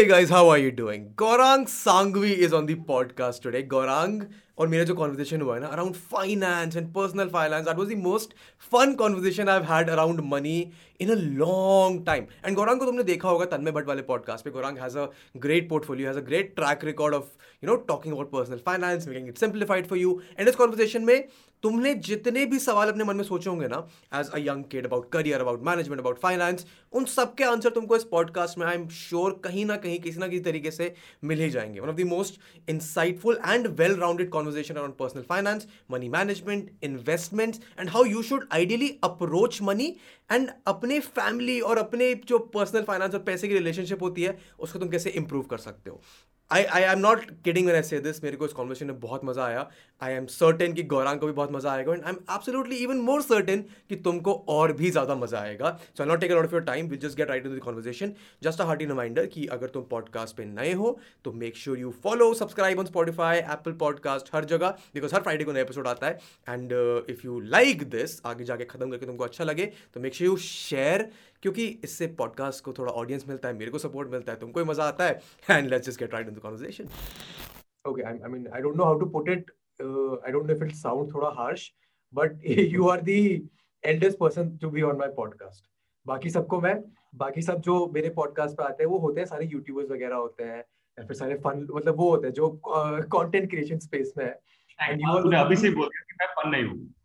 Hey guys, how are you doing? Gaurang Sangvi is on the podcast today. Gaurang और मेरा जो conversation हुआ है ना around finance and personal finance that was the most fun conversation I had around money in a long time and Gaurang को तुमने देखा होगा तन्मय भट्ट वाले पॉडकास्ट पे Gaurang has a great portfolio has a great track record of you know talking about personal finance making it simplified for you and इस conversation में तुमने जितने भी सवाल अपने मन में सोचे होंगे ना as a young kid about career about management about finance उन सब के आंसर तुमको इस पॉडकास्ट में आई एम श्योर कहीं ना कहीं किसी ना किसी तरीके से मिल ही जाएंगे one of the most insightful and well rounded conversation around personal finance money management investments and how you should ideally approach money and अपने फैमिली और अपने जो पर्सनल फाइनेंस और पैसे की रिलेशनशिप होती है उसको तुम कैसे इंप्रूव कर सकते हो I I am not kidding when I say this मेरे को इस कॉन्वर्सेशन में बहुत मज़ा आया आई एम सर्टेन कि गौरांग को भी बहुत मज़ा आएगा and I am absolutely even more certain कि तुमको और भी ज़्यादा मज़ा आएगा so not take out of your time will just get right to the conversation just a hearty reminder कि अगर तुम पॉडकास्ट पे नए हो तो make sure you follow subscribe on Spotify Apple podcast हर जगह बिकॉज हर फ्राइडे को नया एपिसोड आता है and if you like this आगे जाके खत्म करके तुमको अच्छा लगे तो मेक श्योर यू शेयर क्योंकि इससे पॉडकास्ट को थोड़ा ऑडियंस मिलता है मेरे को सपोर्ट मिलता है तुमको मज़ा आता है and let's just get right in the conversation okay I mean I don't know how to put it I don't know if it sound थोड़ा harsh but you are the eldest person to be on my podcast बाकी सबको मैं बाकी सब जो मेरे podcast पे आते हैं वो होते हैं सारे यूट्यूबर्स वगैरह होते हैं या फिर सारे फन मतलब वो होते हैं जो कंटेंट क्रिएशन स्पेस में है एंड यू अभी से बोल रहे कि मैं फन नहीं हूं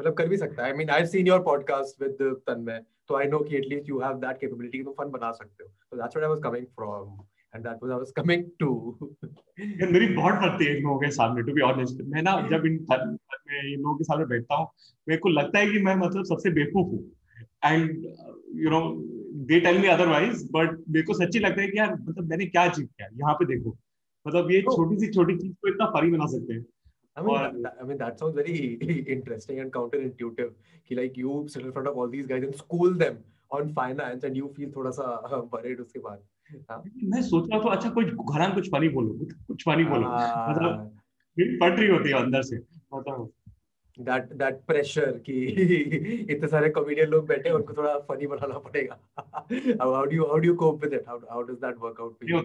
मतलब कर भी सकता है I mean I seen your podcast with Tanmay तो आई नो कि at least you have that capability तुम फन बना सकते हो so that's what I was coming from and that was I was coming to यार मेरी बहुत पड़ती है लोगों के सामने टू बी ऑनेस्ट मैं ना जब इन में इन लोगों के सामने बैठता हूं मेरे को लगता है कि मैं मतलब सबसे बेवकूफ हूं and you know they tell me otherwise but मेरे को सच्ची लगता है कि यार मतलब मैंने क्या जीत किया यहाँ पे देखो मतलब ये तो छोटी सी छोटी चीज को इतना फरी बना सकते हैं I mean, or, that, I mean that sounds very interesting and counterintuitive. He like you sit in front of all these guys and school them on finance, and you feel थोड़ा सा worried उसके बाद. मैं सोच रहा था अच्छा कुछ घर में कुछ पानी बोलो कुछ पानी बोलो मतलब फट रही होती है अंदर से मतलब that that pressure कि इतने सारे comedian लोग बैठे हैं उनको थोड़ा funny बनाना पड़ेगा how, how do you how do you cope with it how how does that work out for you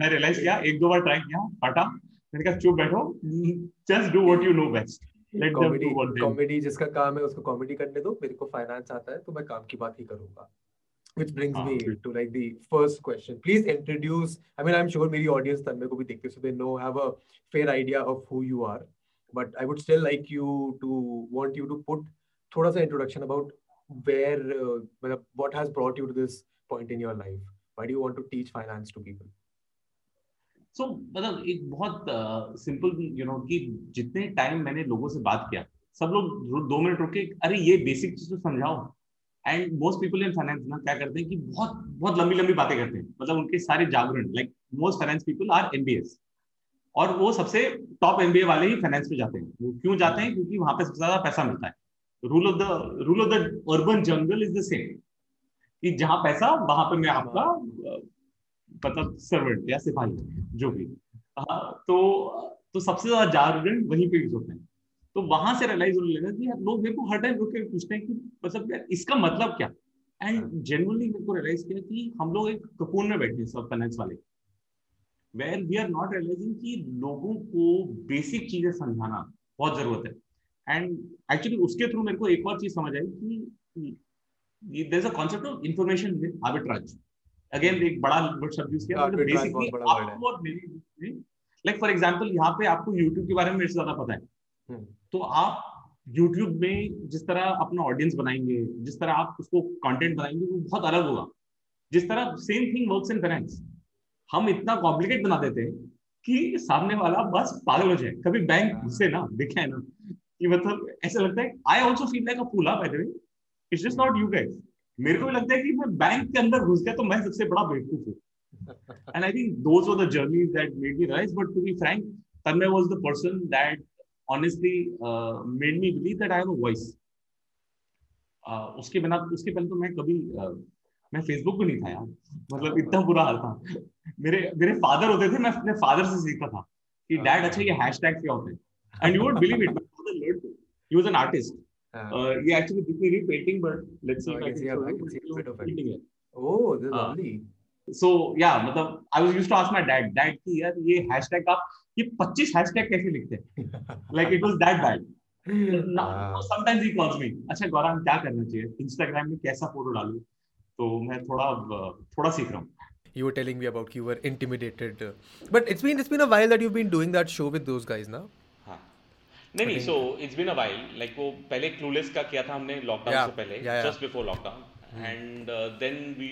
मैं realize किया एक दो बार try किया फटा मैंने कहा चुप बैठो just do what you know best let them do what comedy जिसका काम है उसको कॉमेडी करने दो मेरे को फाइनेंस आता है तो मैं काम की बात ही करूंगा which brings ah, me good. to like the first question please introduce i mean i'm sure meri audience tanmay ko bhi dekhte so they know have a fair idea of who you are but i would still like you to want you to put thoda sa introduction about where uh, what has brought you to this point in your life why do you want to teach finance to people सो मतलब एक बहुत simple you know कि जितने time मैंने लोगों से बात किया सब लोग दो मिनट रुके अरे ये बेसिक चीज तो समझाओ and most people in finance ना क्या करते हैं कि बहुत बहुत लंबी लंबी बातें करते हैं मतलब उनके सारे jargon like most finance people are MBAs और वो सबसे टॉप एमबीए वाले ही फाइनेंस पे जाते हैं वो क्यों जाते हैं क्योंकि वहां पे सबसे ज्यादा पैसा मिलता है rule of the rule of the urban jungle is the same कि जहां पैसा वहां पे मैं आपका मतलब सर्वेंट या सिपाही जो भी हाँ तो तो सबसे ज्यादा जागरण वहीं पे यूज होते हैं तो वहां से रियलाइज होने लगा कि लोग मेरे को हर टाइम रुक के पूछते हैं कि मतलब यार इसका मतलब क्या एंड जनरली मेरे को रियलाइज किया कि हम लोग एक कपून में बैठे हैं सब फाइनेंस वाले where we are not realizing कि लोगों को बेसिक चीजें समझाना बहुत जरूरत है एंड एक्चुअली उसके थ्रू मेरे को एक और चीज समझ आई कि there a concept of information with arbitrage again एक बड़ा वर्ड शब्द यूज किया हाँ, बेसिकली मतलब आपको और मेरी लाइक फॉर एग्जांपल यहाँ पे आपको यूट्यूब के बारे में मेरे ज्यादा पता है हम्म। तो आप YouTube में जिस तरह अपना ऑडियंस बनाएंगे जिस तरह आप उसको कंटेंट बनाएंगे वो बहुत अलग होगा जिस तरह same thing works in finance हम इतना कॉम्प्लिकेट बना देते हैं कि सामने वाला बस पागल हो जाए कभी बैंक हाँ। से ना दिखे ना कि मतलब ऐसा लगता है I also feel like a fool by the way it's just not you guys मेरे को भी लगता है कि मैं बैंक के अंदर घुस गया तो मैं सबसे बड़ा बेवकूफ हूँ and I think those were the journeys that made me rise. But to be frank, Tanmay was the person that honestly uh, made me believe that I have a voice. Uh, उसके बिना उसके पहले तो मैं कभी uh, मैं Facebook पे नहीं था यार मतलब इतना बुरा हाल था मेरे मेरे फादर होते थे मैं अपने फादर से सीखा था कि डैड अच्छा ये हैशटैग क्या होते हैं and you won't believe it my father learn he was an artist Uh, yeah, actually, this is repainting, but let's see no, if I, I can, see, I can see a bit of it. it. Oh, this is uh, lovely. So या मतलब I was used to ask my dad dad कि यार ये hashtag आप ये 25 hashtag कैसे लिखते हैं like it was that bad sometimes he calls me अच्छा गौरव क्या करना चाहिए इंस्टाग्राम में कैसा फोटो डालूं तो मैं थोड़ा थोड़ा सीख रहा हूँ you were telling me about you were intimidated but it's been it's been a while that you've been doing that show with those guys now नहीं नहीं so it's been a while like वो पहले clueless का किया था हमने lockdown से पहले just before lockdown and then we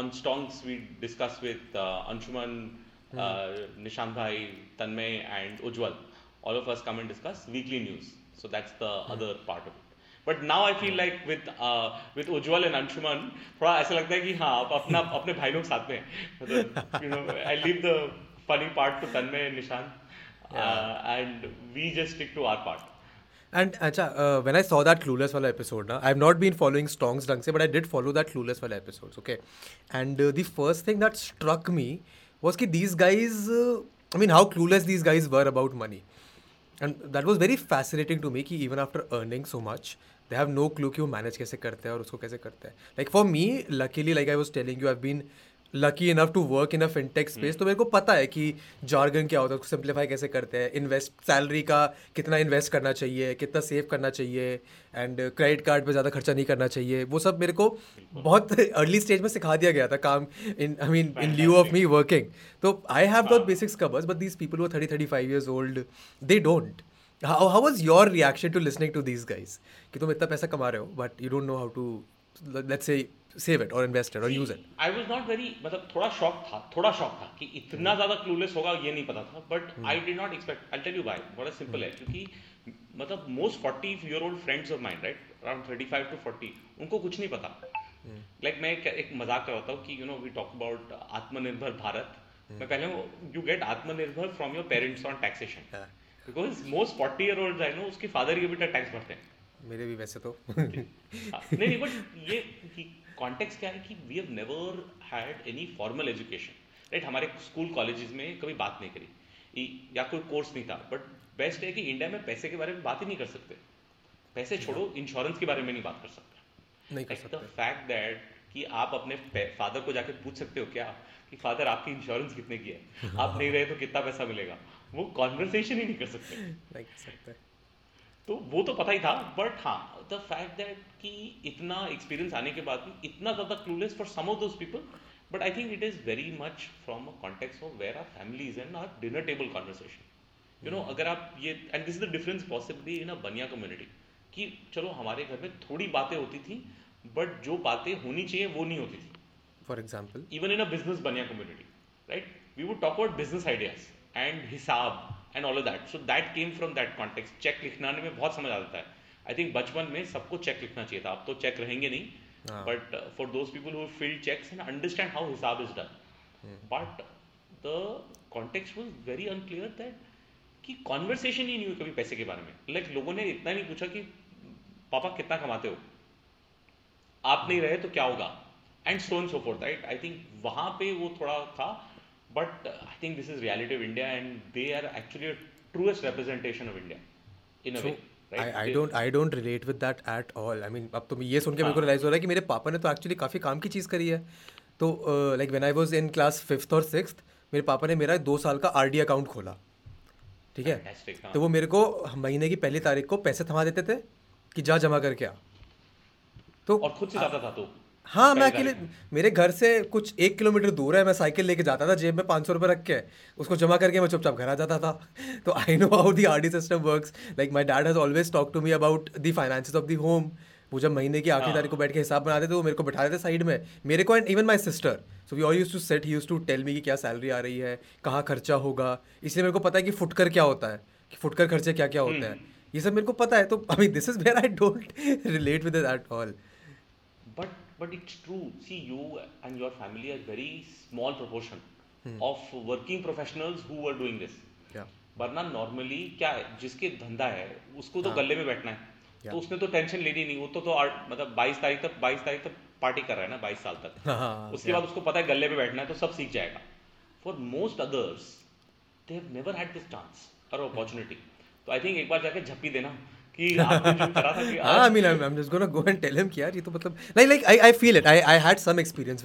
on stonks we discuss with Anshuman Nishant भाई Tanmay and Ujjwal all of us come and discuss weekly news so that's the other part of it but now I feel like with with Ujjwal and Anshuman थोड़ा ऐसा लगता है कि हाँ आप अपना अपने भाई लोग साथ में I leave the funny part to Tanmay Nishant and we just stick to our part. And acha, uh, when I saw that Clueless wala episode, na, I have not been following Strong's Dang se, but I did follow that Clueless wala episodes, okay? And uh, the first thing that struck me was that these guys, uh, I mean, how clueless these guys were about money. And that was very fascinating to me कि even after earning so much, they have no clue कि वो manage कैसे करते हैं और उसको कैसे करते हैं. Like for me, luckily, like I was telling you, I've been lucky enough to work in a fintech space तो मेरे को पता है कि जार्गन क्या होता है उसको सिंप्लीफाई कैसे करते हैं इन्वेस्ट सैलरी का कितना इन्वेस्ट करना चाहिए कितना सेव करना चाहिए एंड क्रेडिट कार्ड पे ज़्यादा खर्चा नहीं करना चाहिए वो सब मेरे को बहुत अर्ली स्टेज में सिखा दिया गया था काम in I mean in lieu of me working तो I have that basics covers but these people वो thirty thirty five years old they don't how how was your reaction to listening to these guys कि तुम इतना पैसा कमा रहे हो but you don't know how to let's say save it और invest it और use it I was not very मतलब थोड़ा शॉक था थोड़ा शॉक था कि इतना ज्यादा क्लूलेस होगा ये नहीं पता था but I did not expect I tell you by बड़ा सिंपल है हम्म। क्योंकि मतलब most forty your old friends of mind right around thirty five to forty उनको कुछ नहीं पता लाइक हम्म। like, मैं एक मजाक करवाता हूँ कि you know we talk about Atmanirbhar Bharat हम्म। मैं पहले you get Atmanirbhar from your parents on taxation because most forty year old I know उसके फादर के बेटा टैक्स भरते हैं मेरे भी वैसे तो हाँ, नहीं नहीं बट ये कॉन्टेक्स क्या है कि we have never had any formal education right हमारे स्कूल कॉलेजेस में कभी बात नहीं करी या कोई कोर्स नहीं था बट बेस्ट है कि इंडिया में पैसे के बारे में बात ही नहीं कर सकते पैसे छोड़ो इंश्योरेंस के बारे में नहीं बात कर सकते नहीं कर सकते फैक्ट दैट कि आप अपने फादर को जाके पूछ सकते हो क्या कि फादर आपकी इंश्योरेंस कितने की है आप नहीं रहे तो कितना पैसा मिलेगा वो कॉन्वर्सेशन ही नहीं कर सकते नहीं कर सकते तो वो तो पता ही था बट हाँ द फैक्ट दैट कि इतना एक्सपीरियंस आने के बाद भी इतना ज़्यादा clueless for some of those people but I think it is very much from a context of where are families and are dinner table conversation you know अगर आप ये and this is the difference possibly in a Bania community कि चलो हमारे घर में थोड़ी बातें होती थी बट जो बातें होनी चाहिए वो नहीं होती थी for example even in a business Bania community right we would talk about business ideas and हिसाब and all of that so that came from that context cheque लिखना में बहुत समझ आ जाता है आई थिंक बचपन में सबको चेक लिखना चाहिए था अब तो चेक रहेंगे नहीं but for those people who feel cheques and understand how हिसाब is done but the context was very unclear that कि कॉन्वर्सेशन ही नहीं हुई कभी पैसे के बारे में लाइक like, लोगों ने इतना नहीं पूछा कि पापा कितना कमाते हो आप नहीं रहे तो क्या होगा and so and so forth right I think वहां पे वो थोड़ा था but uh, I think this is reality of India, and they are actually a truest representation of India in a so, way. I don't I don't relate with that at all I mean अब तो ये सुन के मेरे को realise हाँ। हो रहा है कि मेरे पापा ने तो एक्चुअली काफ़ी काम की चीज़ करी है तो like when I was in class fifth और सिक्स मेरे पापा ने मेरा दो साल का आर डी अकाउंट खोला ठीक है हाँ। तो वो मेरे को महीने की पहली तारीख को पैसे थमा देते थे कि जा जमा करके आ तो और खुद से जाता था तो हाँ मैं अकेले मेरे घर से कुछ एक किलोमीटर दूर है मैं साइकिल लेके जाता था जेब में पाँच सौ रुपये रख के उसको जमा करके मैं चुपचाप घर आ जाता था तो I know how the R D system work like my dad has always talk to me about the finance of the home वो जब महीने की आखिरी तारीख को हाँ। बैठ के हिसाब बनाते थे वो मेरे को बैठा देते साइड में मेरे को and even my sister so we all use to set use to tell me कि क्या सैलरी आ रही है कहाँ खर्चा होगा इसलिए मेरे को पता है कि फुटकर क्या होता है कि फुटकर खर्चे क्या क्या होते हैं हम्म। ये सब मेरे को पता है तो अभी this is where I don't relate with all but it's true. See, you and your family are very small proportion hmm. of working professionals who are doing this. वरना नॉर्मली क्या है जिसके धंधा है उसको तो हाँ. गले में बैठना है तो उसने तो टेंशन लेनी नहीं वो तो, तो मतलब 22 तारीख तक 22 तारीख तक पार्टी कर रहा है ना 22 साल तक हाँ, हाँ, उसके बाद उसको पता है गले में बैठना है तो सब सीख जाएगा for most others they have never had this chance और अपॉर्चुनिटी तो आई थिंक एक बार जाके झप्पी देना हाँ गो तो मतलब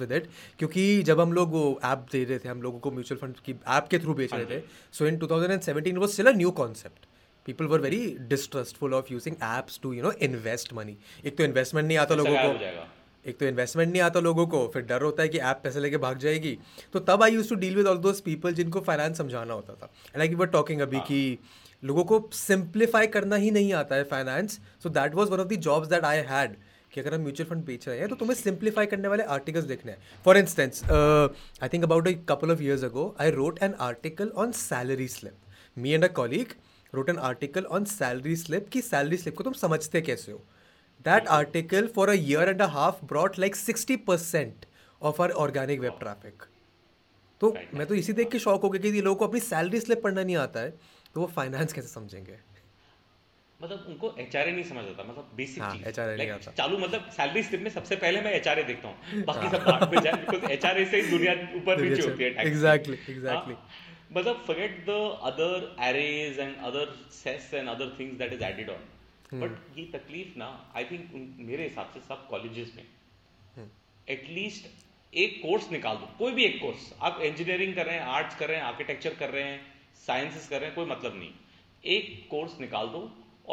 विद क्योंकि जब हम लोग वो ऐप दे रहे थे हम लोगों को म्यूचुअल फंड की ऐप के थ्रू बेच रहे थे so in two thousand seventeen was still a new concept people were very distrustful of using apps to you know invest money एक तो इन्वेस्टमेंट नहीं आता अच्छा, लोगों को एक तो इन्वेस्टमेंट नहीं आता लोगों को फिर डर होता है कि ऐप पैसे लेके भाग जाएगी तो तब I use to deal with all those people जिनको फाइनेंस समझाना होता था लाइक वी वर टॉकिंग अभी हाँ। कि लोगों को सिंप्लीफाई करना ही नहीं आता है finance so that was one of the jobs that I had कि अगर हम म्यूचुअल फंड बेच रहे हैं तो तुम्हें सिंप्लीफाई करने वाले आर्टिकल्स देखने हैं for instance I think about a couple of years ago I wrote an article on salary slip me and a colleague wrote an article on salary slip कि सैलरी स्लिप को तुम समझते कैसे हो that article for a year and a half brought like sixty percent of our organic web traffic तो मैं तो इसी देख के शौक हो गया कि ये लोगों को अपनी सैलरी स्लिप पढ़ना नहीं आता है तो वो फाइनेंस कैसे समझेंगे मतलब उनको एच नहीं समझ आता मतलब बेसिक हाँ, चीज like, चालू मतलब सैलरी स्लिप में सबसे पहले मैं एच देखता हूँ हाँ। बाकी हाँ. सब बाद में जाए बिकॉज एच से ही दुनिया ऊपर नीचे होती है एग्जैक्टली एग्जैक्टली हाँ। मतलब forget the other areas and other cess and other things that is added on but ये तकलीफ ना आई थिंक मेरे हिसाब से सब कॉलेजेस में एटलीस्ट hmm। एक कोर्स निकाल दो कोई भी एक कोर्स आप इंजीनियरिंग कर रहे हैं आर्ट्स कर रहे हैं आर्किटेक्चर कर रहे हैं साइंसेस कर रहे कोई मतलब नहीं एक कोर्स निकाल दो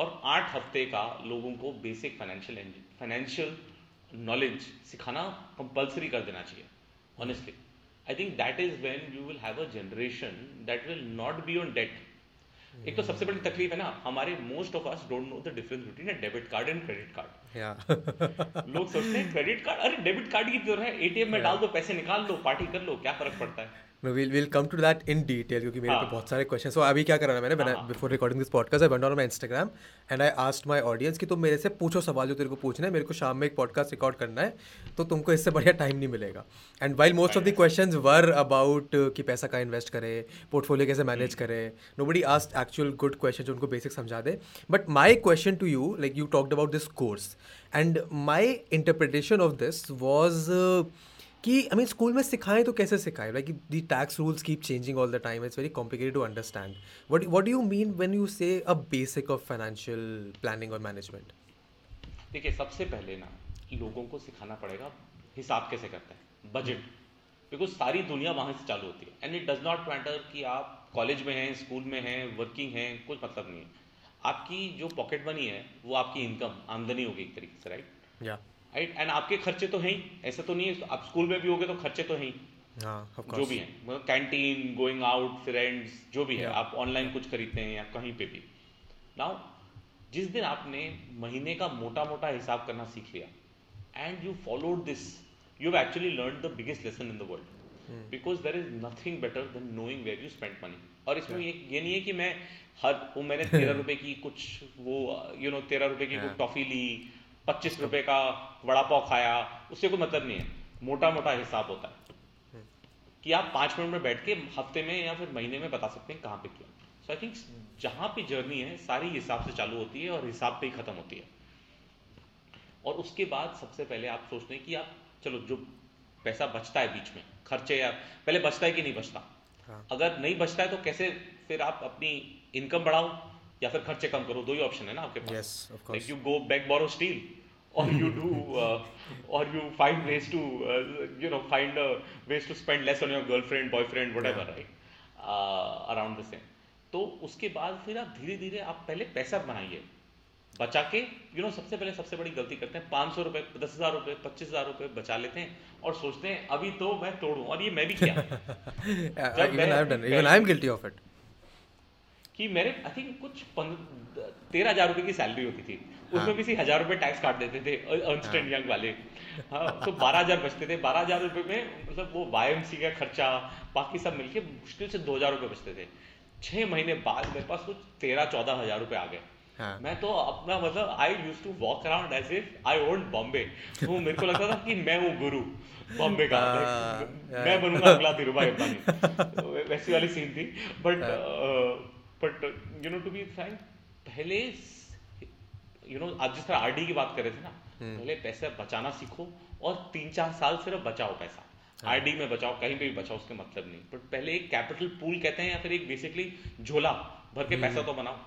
और आठ हफ्ते का लोगों को बेसिक फाइनेंशियल फाइनेंशियल नॉलेज सिखाना कंपलसरी कर देना चाहिए honestly I think that is when you will have a generation that will not be on debt एक तो सबसे बड़ी तकलीफ है ना हमारे most of us don't know the difference between a debit card and credit card लोग सोचते हैं क्रेडिट कार्ड अरे डेबिट कार्ड की जरूरत है एटीएम में डाल दो पैसे निकाल दो पार्टी कर लो क्या फर्क पड़ता है will we'll come to that in detail kyunki mere pe bahut sare questions so abhi kya kara मैंने maine when I, before recording this my Instagram and I asked my audience i तुम मेरे से पूछो सवाल जो तेरे को पूछना है मेरे को शाम में एक पॉडकास्ट रिकॉर्ड करना है तो तुमको इससे बढ़िया टाइम नहीं मिलेगा and while most of the question were about कि पैसा कहाँ इन्वेस्ट करे पोर्टफोलियो कैसे मैनेज hmm. करे nobody asked actual good question जो उनको बेसिक समझा दे but my question to you like you talked about this course and my interpretation of this was कि आई मीन स्कूल में सिखाएं तो कैसे सिखाएं like the tax rules keep changing all the time it's very complicated to understand what what do you mean when you say a basic of financial planning और management देखिए सबसे पहले ना लोगों को सिखाना पड़ेगा हिसाब कैसे करते हैं बजट बिकॉज सारी दुनिया वहाँ से चालू होती है and it does not matter कि आप कॉलेज में हैं स्कूल में हैं वर्किंग हैं कुछ मतलब नहीं है आपकी जो पॉकेट मनी है वो आपकी इनकम आमदनी होगी एक तरीके से right right? yeah. Right and आपके खर्चे तो हैं ही ऐसा तो नहीं है तो आप स्कूल में भी होगे तो खर्चे तो हैं ही हाँ, जो भी है मतलब कैंटीन गोइंग आउट फ्रेंड्स जो भी है आप ऑनलाइन कुछ खरीदते हैं या कहीं पे भी नाउ जिस दिन आपने महीने का मोटा मोटा हिसाब करना सीख लिया and you followed this you have actually learn the biggest lesson in the world because there is nothing better than knowing where you spend money और इसमें ये ये नहीं है कि मैं हर वो मैंने तेरह रुपए की कुछ वो यू नो तेरह रुपए की कुछ टॉफी ली पच्चीस रुपए का वड़ा पाव खाया उससे कोई मतलब नहीं है मोटा मोटा हिसाब होता है कि आप पांच मिनट में बैठ के हफ्ते में या फिर महीने में बता सकते हैं कहाँ पे किया सो आई थिंक जहां पे जर्नी है सारी हिसाब से चालू होती है और हिसाब पे ही ख़त्म होती है और उसके बाद सबसे पहले आप सोचते हैं कि आप चलो जो पैसा बचता है बीच में खर्चे या पहले बचता है कि नहीं बचता हाँ। अगर नहीं बचता है तो कैसे फिर आप अपनी इनकम बढ़ाओ या फिर खर्चे कम करो दो ही ऑप्शन है ना आपके पास like you go back borrow steal और यू डू और you find ways to you know find ways to spend less on your girlfriend boyfriend whatever right around the same तो उसके बाद फिर आप धीरे धीरे आप पहले पैसा बनाइए बचा के यू you नो know, सबसे पहले सबसे बड़ी गलती करते हैं पांच सौ रुपए दस हजार रुपए पच्चीस हजार रुपए बचा लेते हैं और सोचते हैं अभी तो मैं तोड़ू और ये मैं भी क्या even I am guilty of it कि मेरे आई थिंक कुछ तेरह हजार रुपए की सैलरी होती थी हाँ. उसमें किसी हजार रुपए टैक्स काट देते थे अर्नस्ट एंड यंग वाले हाँ तो बारह हजार बचते थे बारह हजार रुपए में मतलब वो वाई का खर्चा बाकी सब मिलके मुश्किल से दो हजार रुपए बचते थे छह महीने बाद मेरे पास कुछ तेरह चौदह हजार रुपए आ गए हाँ. मैं तो अपना मतलब I use to walk around as if I own Bombay वो मेरे को लगता था कि मैं हूँ गुरु बॉम्बे का हाँ, मैं हाँ। बनूंगा अगला धीरू भाई तो वैसी वाली सीन थी but but you know to be frank पहले यू नो आप जिस तरह आरडी की बात कर रहे थे ना हम्म। पहले पैसा बचाना सीखो और तीन चार साल सिर्फ बचाओ पैसा आरडी हाँ। में बचाओ कहीं पे भी बचाओ उसके मतलब नहीं बट पहले एक कैपिटल पूल कहते हैं या फिर एक बेसिकली झोला भर के हम्म। पैसा तो बनाओ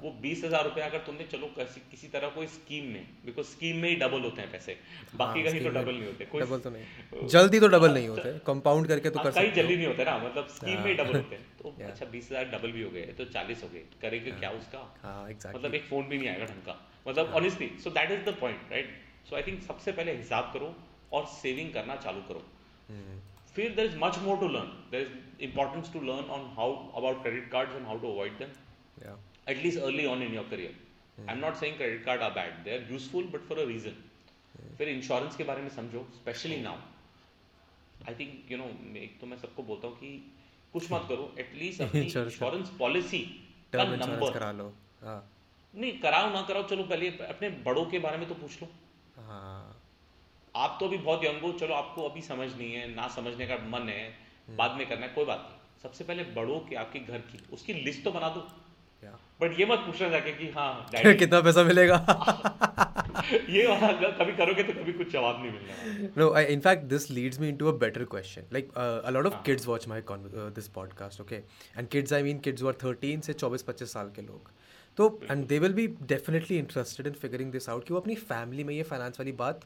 वो बीस हजार रुपया अगर तुमने चलो किसी, किसी तरह कोई स्कीम में बिकॉज स्कीम में ही डबल होते हैं पैसे हाँ, बाकी कहीं तो डबल नहीं होते कोई डबल तो नहीं हाँ। जल्दी तो डबल नहीं होते कंपाउंड हाँ, करके तो कर कहीं जल्दी नहीं होता ना मतलब स्कीम में ही डबल होते हैं तो अच्छा बीस हजार डबल भी हो गए तो चालीस हो गए करेंगे क्या उसका मतलब एक फोन भी नहीं आएगा ढंग का मतलब honestly so that is the point right so I think सबसे पहले हिसाब करो और सेविंग करना चालू करो हम्म। फिर there is much more to learn there is importance to learn on how about credit card and how to avoid them at least early on in your career hmm. i'm not saying credit card are bad they are useful but for a reason hmm. फिर insurance के बारे में समझो specially now I think you know एक तो मैं सबको बोलता हूँ कि कुछ मत करो एटलीस्ट अपनी इंश्योरेंस पॉलिसी का नंबर करा लो हाँ। नहीं कराओ ना कराओ चलो पहले अपने बड़ों के बारे में तो पूछ लो हाँ। आप तो अभी बहुत यंग हो चलो आपको अभी समझ नहीं है ना समझने का मन है हम्म। बाद में करना है कोई बात नहीं सबसे पहले बड़ों के आपके घर की उसकी लिस्ट तो बना दो बट ये मत पूछना जाके कि हाँ डैडी कितना पैसा मिलेगा ये कभी करोगे तो कभी कुछ जवाब नहीं मिलेगा no I in fact this leads me into a better question like a lot of kids watch my this podcast okay and kids I mean kids are thirteen से चौबीस पच्चीस साल के लोग तो and they will be definitely interested in figuring this out कि वो अपनी फैमिली में ये फाइनेंस वाली बात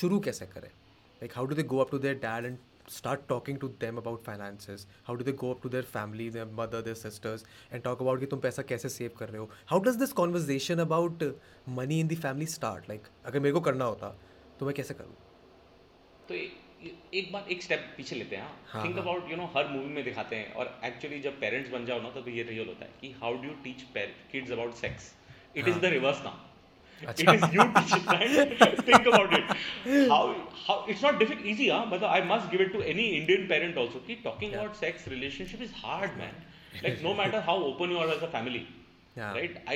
शुरू कैसे करें like how do they go up to their dad and start talking to them about finances how do they go up to their family their mother their sisters and talk about कि तुम पैसा कैसे save कर रहे हो how does this conversation about money in the family start like अगर मेरे को करना होता तो मैं कैसे करूँ तो ए, एक बार एक स्टेप पीछे लेते हैं हाँ थिंक अबाउट यू नो हर मूवी में दिखाते हैं और एक्चुअली जब पेरेंट्स बन जाओ ना तो, तो ये रियल होता है कि how do you teach kids about sex it is the reverse now it अच्छा. Is you teach think about it how how it's not difficult easy हां मतलब I must give it to any Indian parent also कि talking Yeah. About sex relationship is hard man like no matter how open you are as a family Yeah. right i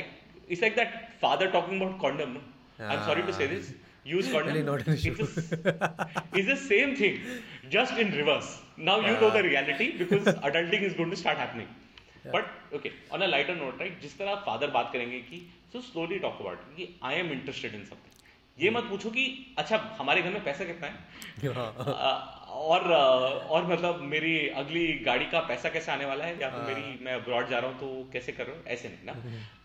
it's like that father talking about condom no? i'm sorry to say this use condom Really not an issue. it's, the, it's the same thing just in reverse now you know the reality because adulting is going to start happening but okay on a lighter note right जिस तरह father बात करेंगे कि so slowly talk about कि I am interested in something ये मत पूछो कि अच्छा हमारे घर में पैसा कितना है हाँ। और और मतलब मेरी अगली गाड़ी का पैसा कैसे आने वाला है या तो मेरी हाँ। मैं अब्रॉड जा रहा हूँ तो कैसे कर रहा हूँ ऐसे नहीं ना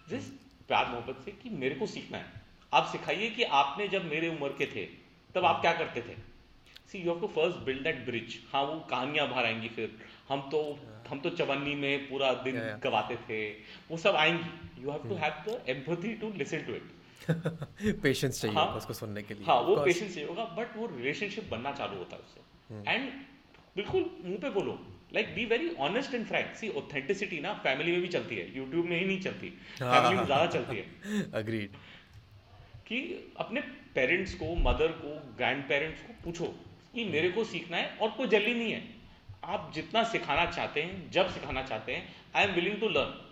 जस्ट हम्म। प्यार मोहब्बत से कि मेरे को सीखना है आप सिखाइए कि आपने जब मेरे उम्र के थे तब आप हाँ। क्या करते थे see you have to first build that bridge हाँ वो कहानियां बाहर आएंगी फिर हम तो हम तो चवन्नी में पूरा दिन गवाते थे वो सब आएंगी you have to have the empathy to listen to it patience चाहिए हाँ, उसको सुनने के लिए हाँ वो पेशेंस चाहिए होगा बट वो रिलेशनशिप बनना चालू होता है उससे एंड hmm. बिल्कुल मुंह पे बोलो like be very honest and frank see authenticity ना फैमिली में भी चलती है यूट्यूब में ही नहीं चलती फैमिली हाँ। में ज्यादा चलती है अग्रीड कि अपने पेरेंट्स को मदर को ग्रैंड पेरेंट्स को पूछो कि मेरे को सीखना है और कोई जल्दी नहीं है आप जितना सिखाना चाहते हैं जब सिखाना चाहते हैं I am willing to learn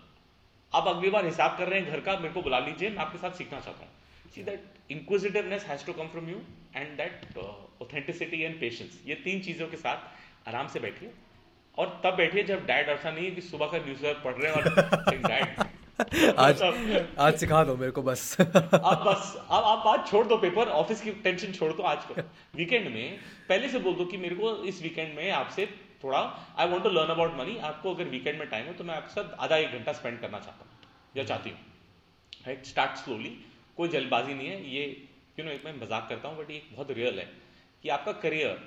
आप अगली बार हिसाब कर रहे हैं घर का मेरे को बुला लीजिए मैं आपके साथ सीखना चाहता हूँ see that inquisitiveness has to come from you and that authenticity and patience ये तीन चीज़ों के साथ आराम से बैठिए और तब बैठिए जब डैड ऐसा नहीं है कि सुबह का न्यूज़ पढ़ रहे हैं और डैड आज आज सिखा दो मेरे को बस आप बस आप आप आज छोड़ दो पेपर ऑफिस की टेंशन छोड़ दो आज को वीकेंड में पहले से बोल दो कि मेरे को इस वीकेंड में आपसे थोड़ा I want to learn about money आपको अगर वीकेंड में टाइम हो तो मैं आपके साथ आधा एक घंटा स्पेंड करना चाहता हूँ या चाहती हूँ राइट स्टार्ट स्लोली कोई जल्दबाजी नहीं है ये यू नो एक मैं मजाक करता हूँ बट ये बहुत रियल है कि आपका करियर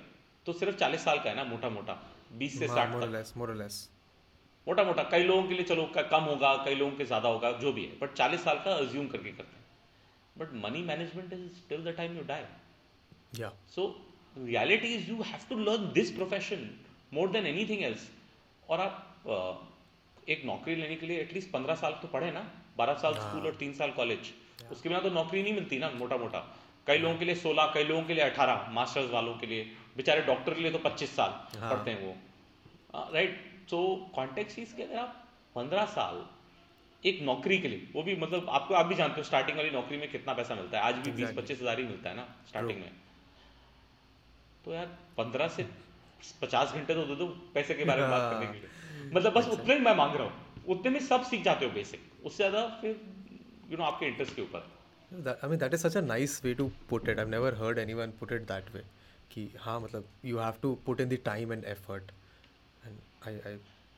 तो सिर्फ चालीस साल का है ना मोटा मोटा बीस से हाँ, साठ तक मोटा मोटा कई लोगों के लिए चलो कम होगा कई लोगों के ज्यादा होगा जो भी है बट चालीस साल का अज्यूम करके करते हैं but money management is still the time you die so reality is you have to learn this profession more than anything else और आप एक नौकरी लेने के लिए एटलीस्ट पंद्रह साल तो पढ़े ना बारह साल हाँ। स्कूल और तीन साल कॉलेज उसके बिना तो नौकरी नहीं मिलती ना मोटा मोटा कई लोगों के लिए सोलह कई लोगों के लिए अठारह मास्टर्स वालों के लिए बेचारे डॉक्टर के लिए तो पच्चीस साल हाँ। पढ़ते हैं वो राइट सो कॉन्टेक्ट चीज के अगर आप पंद्रह साल एक नौकरी के लिए वो भी मतलब आपको आप भी जानते हो स्टार्टिंग वाली नौकरी में कितना पैसा मिलता है आज भी बीस पच्चीस हजार ही मिलता है ना स्टार्टिंग में तो यार पंद्रह से पचास घंटे तो दे दो पैसे के बारे में बात करने के हाँ। लिए मतलब बस अच्छा। उतने ही मैं मांग रहा हूँ उतने में सब सीख जाते हो बेसिक उससे ज़्यादा फिर यू नो आपके इंटरेस्ट के ऊपर I mean that is such a nice way to put it. I've never heard anyone put it that way. कि हाँ मतलब you have to put in the time and effort and I I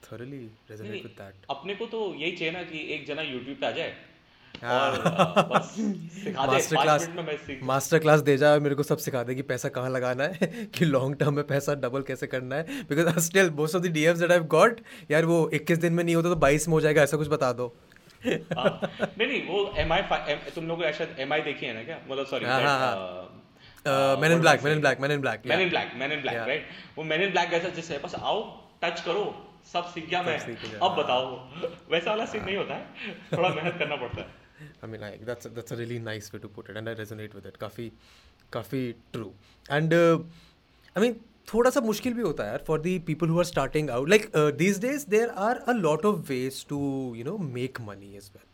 thoroughly resonate with that. अपने को तो यही चाहिए ना कि एक जना YouTube पे आ जाए मास्टर क्लास मास्टर क्लास दे जाए मेरे को सब सिखा दे कि पैसा कहाँ लगाना है कि लॉन्ग टर्म में पैसा डबल कैसे करना है because still most of the D F that I got यार वो इक्कीस दिन में नहीं होता तो बाईस में हो जाएगा ऐसा कुछ बता दो हाँ। नहीं नहीं वो एम आई तुम लोगों शायद एम आई देखी है ना क्या मतलब sorry man in black man in black man in black man in black man in black right वो मैन इन ब्लैक जैसा जैसे बस आओ टच करो सब सीख गया मैं अब बताओ वैसा वाला सीन नहीं होता है थोड़ा मेहनत करना पड़ता है I mean, like that's a, that's a really nice way to put it, and I resonate with it. काफ़ी काफ़ी ट्रू एंड आई मीन थोड़ा सा मुश्किल भी होता है यार for the people who are starting out like these days there are a lot of ways to you know make money as well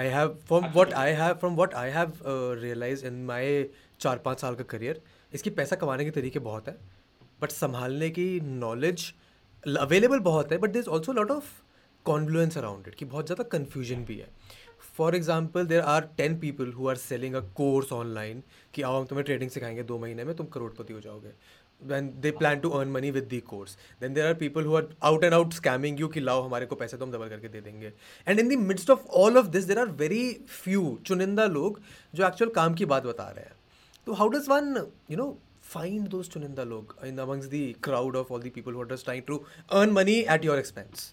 I have from what I have from what I have realize in my चार पाँच साल का career इसकी पैसा कमाने के तरीके बहुत है बट संभालने की नॉलेज अवेलेबल बहुत है but there is also lot of confluence around it कि बहुत ज़्यादा कन्फ्यूजन भी है for example there are ten people who are selling a course online कि आओ हम तुम्हें ट्रेडिंग सिखाएंगे दो महीने में तुम करोड़पति हो जाओगे when they plan to earn money with the course then there are people who are out and out scamming you कि लाओ हमारे को पैसे तो हम दबल करके दे देंगे and in the midst of all of this there are very few चुनिंदा लोग जो एक्चुअल काम की बात बता रहे हैं तो how does one you know find those चुनिंदा लोग in amongst the crowd of all the people who are just trying to earn money at your expense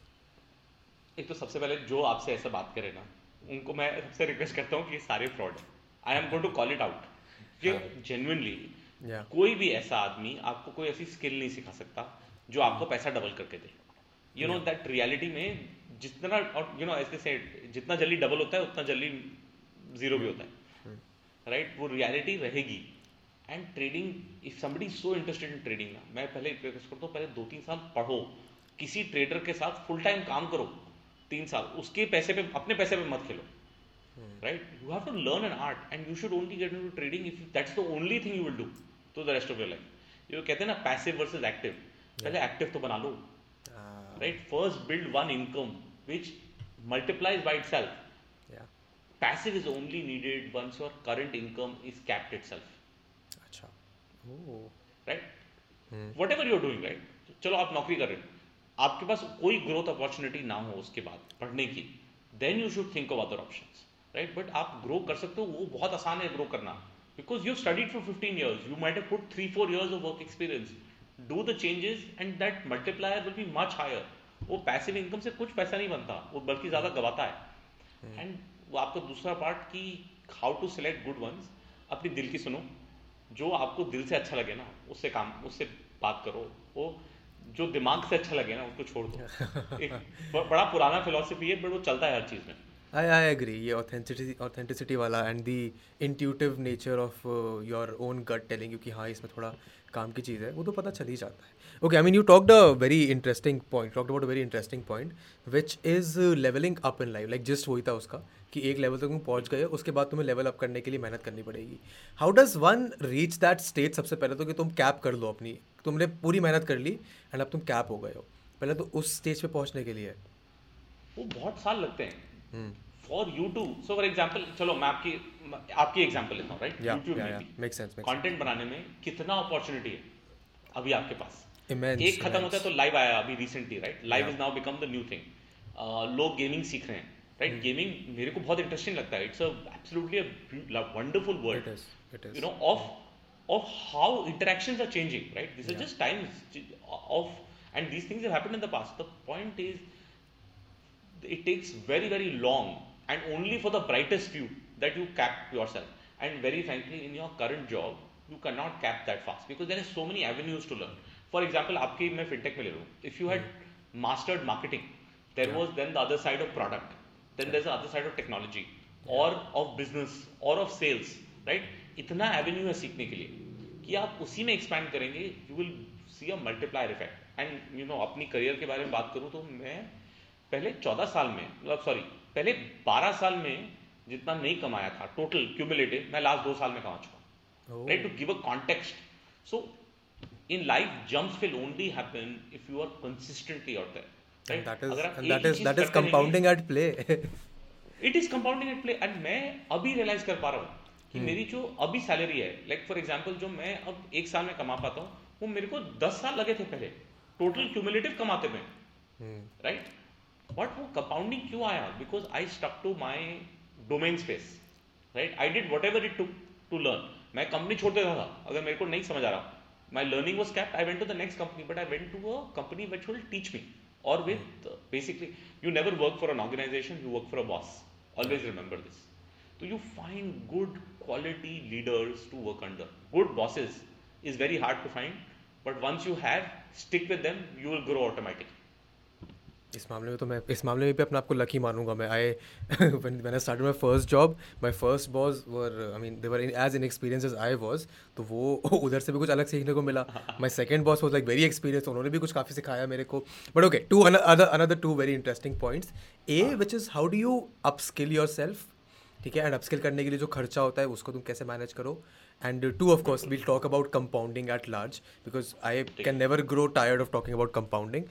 एक तो सबसे पहले जो आपसे ऐसा बात करे ना उनको मैं सबसे रिक्वेस्ट करता हूँ कि सारे फ्रॉड है I am going to call it out कि जेन्यनली कोई भी ऐसा आदमी आपको कोई ऐसी स्किल नहीं सिखा सकता जो आपको पैसा डबल करके दे यू नो दैट रियलिटी में जितना और यू नो ऐसे से जितना जल्दी डबल होता है उतना जल्दी जीरो भी hmm. होता है राइट hmm. right? वो रियलिटी रहेगी and trading if somebody so interested in trading ना मैं पहले रिक्वेस्ट करता हूँ पहले दो तीन साल पढ़ो किसी ट्रेडर के साथ फुल टाइम काम करो तीन साल उसके पैसे पे अपने पैसे पे मत खेलो right you have to learn an art and you should only get in to trading if that's the only thing you will do to the rest of your life ये कहते हैं ना पैसिव वर्सेज एक्टिव पहले active तो बना लो right first build one income which multiplies by itself passive is only needed once your current income is capped itself अच्छा. Right what ever you're doing right चलो आप नौकरी कर रहे हो आपके पास कोई ग्रोथ अपॉर्चुनिटी ना हो उसके बाद पढ़ने की then you should think of other option right but आप ग्रो कर सकते हो वो बहुत आसान है ग्रो करना because you studied for fifteen years you might put three four years of work experience do the changes and that multiplier will be much higher वो पैसिव इनकम से कुछ पैसा नहीं बनता वो बल्कि ज़्यादा गवाता है एंड hmm. वो आपका दूसरा पार्ट कि how to select good ones अपनी दिल की सुनो जो आपको दिल से अच्छा लगे ना उससे काम उससे बात करो वो जो दिमाग से अच्छा लगे ना उसको छोड़ दो एक बड़ा पुराना फिलोसफी है बट वो चलता है हर चीज़ में आई आई एग्री ये ऑथेंटिसिटी ऑथेंटिसिटी वाला and the intuitive nature of your own gut telling क्योंकि हाँ इसमें थोड़ा काम की चीज़ है वो तो पता चल ही जाता है okay I mean you talked a very interesting point talked about very interesting point which is levelling up in life like just वही था उसका कि एक लेवल तक तुम पहुंच गए उसके बाद तुम्हें लेवल अप करने के लिए मेहनत करनी पड़ेगी how does one reach that stage सबसे पहले तो कि तुम कैप कर लो अपनी तुमने पूरी मेहनत कर ली एंड अब तुम कैप हो गए हो पहले तो उस स्टेज पे पहुंचने के लिए वो बहुत साल लगते हैं for you to so for example चलो मैं आपकी आपकी एग्जाम्पल लेता हूँ right YouTube make sense content बनाने में कितना अपॉर्चुनिटी है अभी आपके पास immense, एक खत्म होता है तो लाइव आया अभी recently right live is now become the new thing लोग गेमिंग सीख रहे हैं राइट गेमिंग hmm. मेरे को बहुत इंटरेस्टिंग लगता है it's a absolutely wonderful world you know of of of how interactions are changing right these are Yeah. just times of and these things have happened in the past the point is it takes very very long and only for the brightest few that you cap yourself and very frankly in your current job you cannot cap that fast because there are so many avenues to learn for example आपकी मैं fintech में ले लूँ if you had mastered marketing there Yeah. was then the other side of product then there's the other side of technology or of business or of sales right इतना avenue है सीखने के लिए कि आप उसी में एक्सपैंड करेंगे you will see a multiplier effect and you know अपनी करियर के बारे में बात करूं तो मैं पहले चौदह साल में मतलब सॉरी पहले बारह साल में जितना नहीं कमाया था टोटल क्यूमुलेटिव मैं लास्ट दो साल में कमा चुका हूँ right to give a context so in life jump will only happen if you are consistently out there Right? That is, that is, that मैं अभी रियलाइज कर पा रहा हूं कि हम्म। मेरी जो अभी सैलरी है लाइक फॉर एग्जाम्पल जो मैं अब एक साल में कमा पाता हूँ वो मेरे को दस साल लगे थे पहले टोटल क्यूमुलेटिव कमाते में राइट बट वो कंपाउंडिंग क्यों आया because I stuck to my domain space right I did whatever it to to learn मैं कंपनी छोड़ देता था अगर मेरे को नहीं समझ आ रहा my learning was capped I went to the next company but I went to a company which will teach me और with basically you never work for an organisation you work for a boss always remember this So you find good quality leaders to work under. Good bosses is very hard to find, but once you have, stick with them, you will grow automatically. इस मामले में तो मैं इस मामले में भी अपने आपको लकी मानूंगा मैं आई मैंने start my first job my first boss were I mean they were as in experience as I was तो वो उधर से भी कुछ अलग सीखने को मिला my second boss was like very experience उन्होंने भी कुछ काफ़ी सिखाया मेरे को but okay to another two very interesting points a which is how do you upskill yourself ठीक है एंड अपस्किल करने के लिए जो खर्चा होता है उसको तुम कैसे मैनेज करो and two of course we'll talk about compounding at large because I can never grow tired of talking about compounding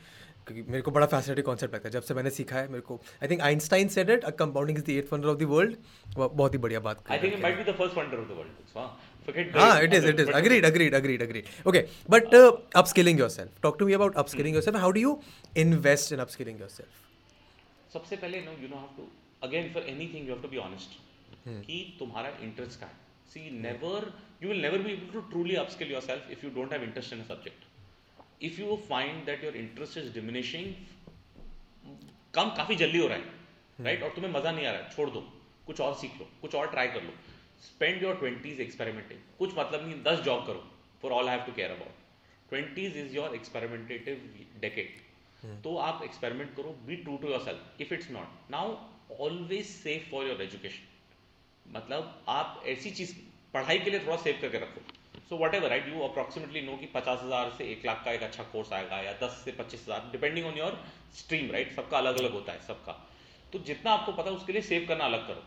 क्योंकि मेरे को बड़ा फैसिनेटिंग कॉन्सेप्ट लगता है जब से मैंने सीखा है मेरे को I think Einstein said it a compounding is the eighth wonder of the world बहुत ही बढ़िया बात I think it might be the first wonder of the world हाँ it is it is agreed agreed agreed agreed okay but upskilling yourself talk to me about upskilling yourself how do you invest in upskilling yourself सबसे पहले no you know have to again for anything you have to be honest Hmm. कि तुम्हारा interest का है see never you will never be able to truly upskill yourself if you don't have interest in a subject if you find that your interest is diminishing काम काफ़ी जल्दी हो रहा है राइट hmm. और तुम्हें मज़ा नहीं आ रहा है छोड़ दो कुछ और सीख लो कुछ और ट्राई कर लो स्पेंड योर ट्वेंटीज एक्सपेरिमेंटिंग कुछ मतलब नहीं दस जॉब करो for all have to care about twenties is your experimentative decade तो आप एक्सपेरिमेंट करो be true to yourself if it's not now always safe for your education मतलब आप ऐसी चीज पढ़ाई के लिए थोड़ा सेव करके रखो so whatever right you approximately know कि पचास हजार से एक लाख का एक अच्छा कोर्स आएगा या दस से पच्चीस हजार depending on your stream right सबका अलग अलग होता है सबका तो जितना आपको पता है उसके लिए सेव करना अलग करो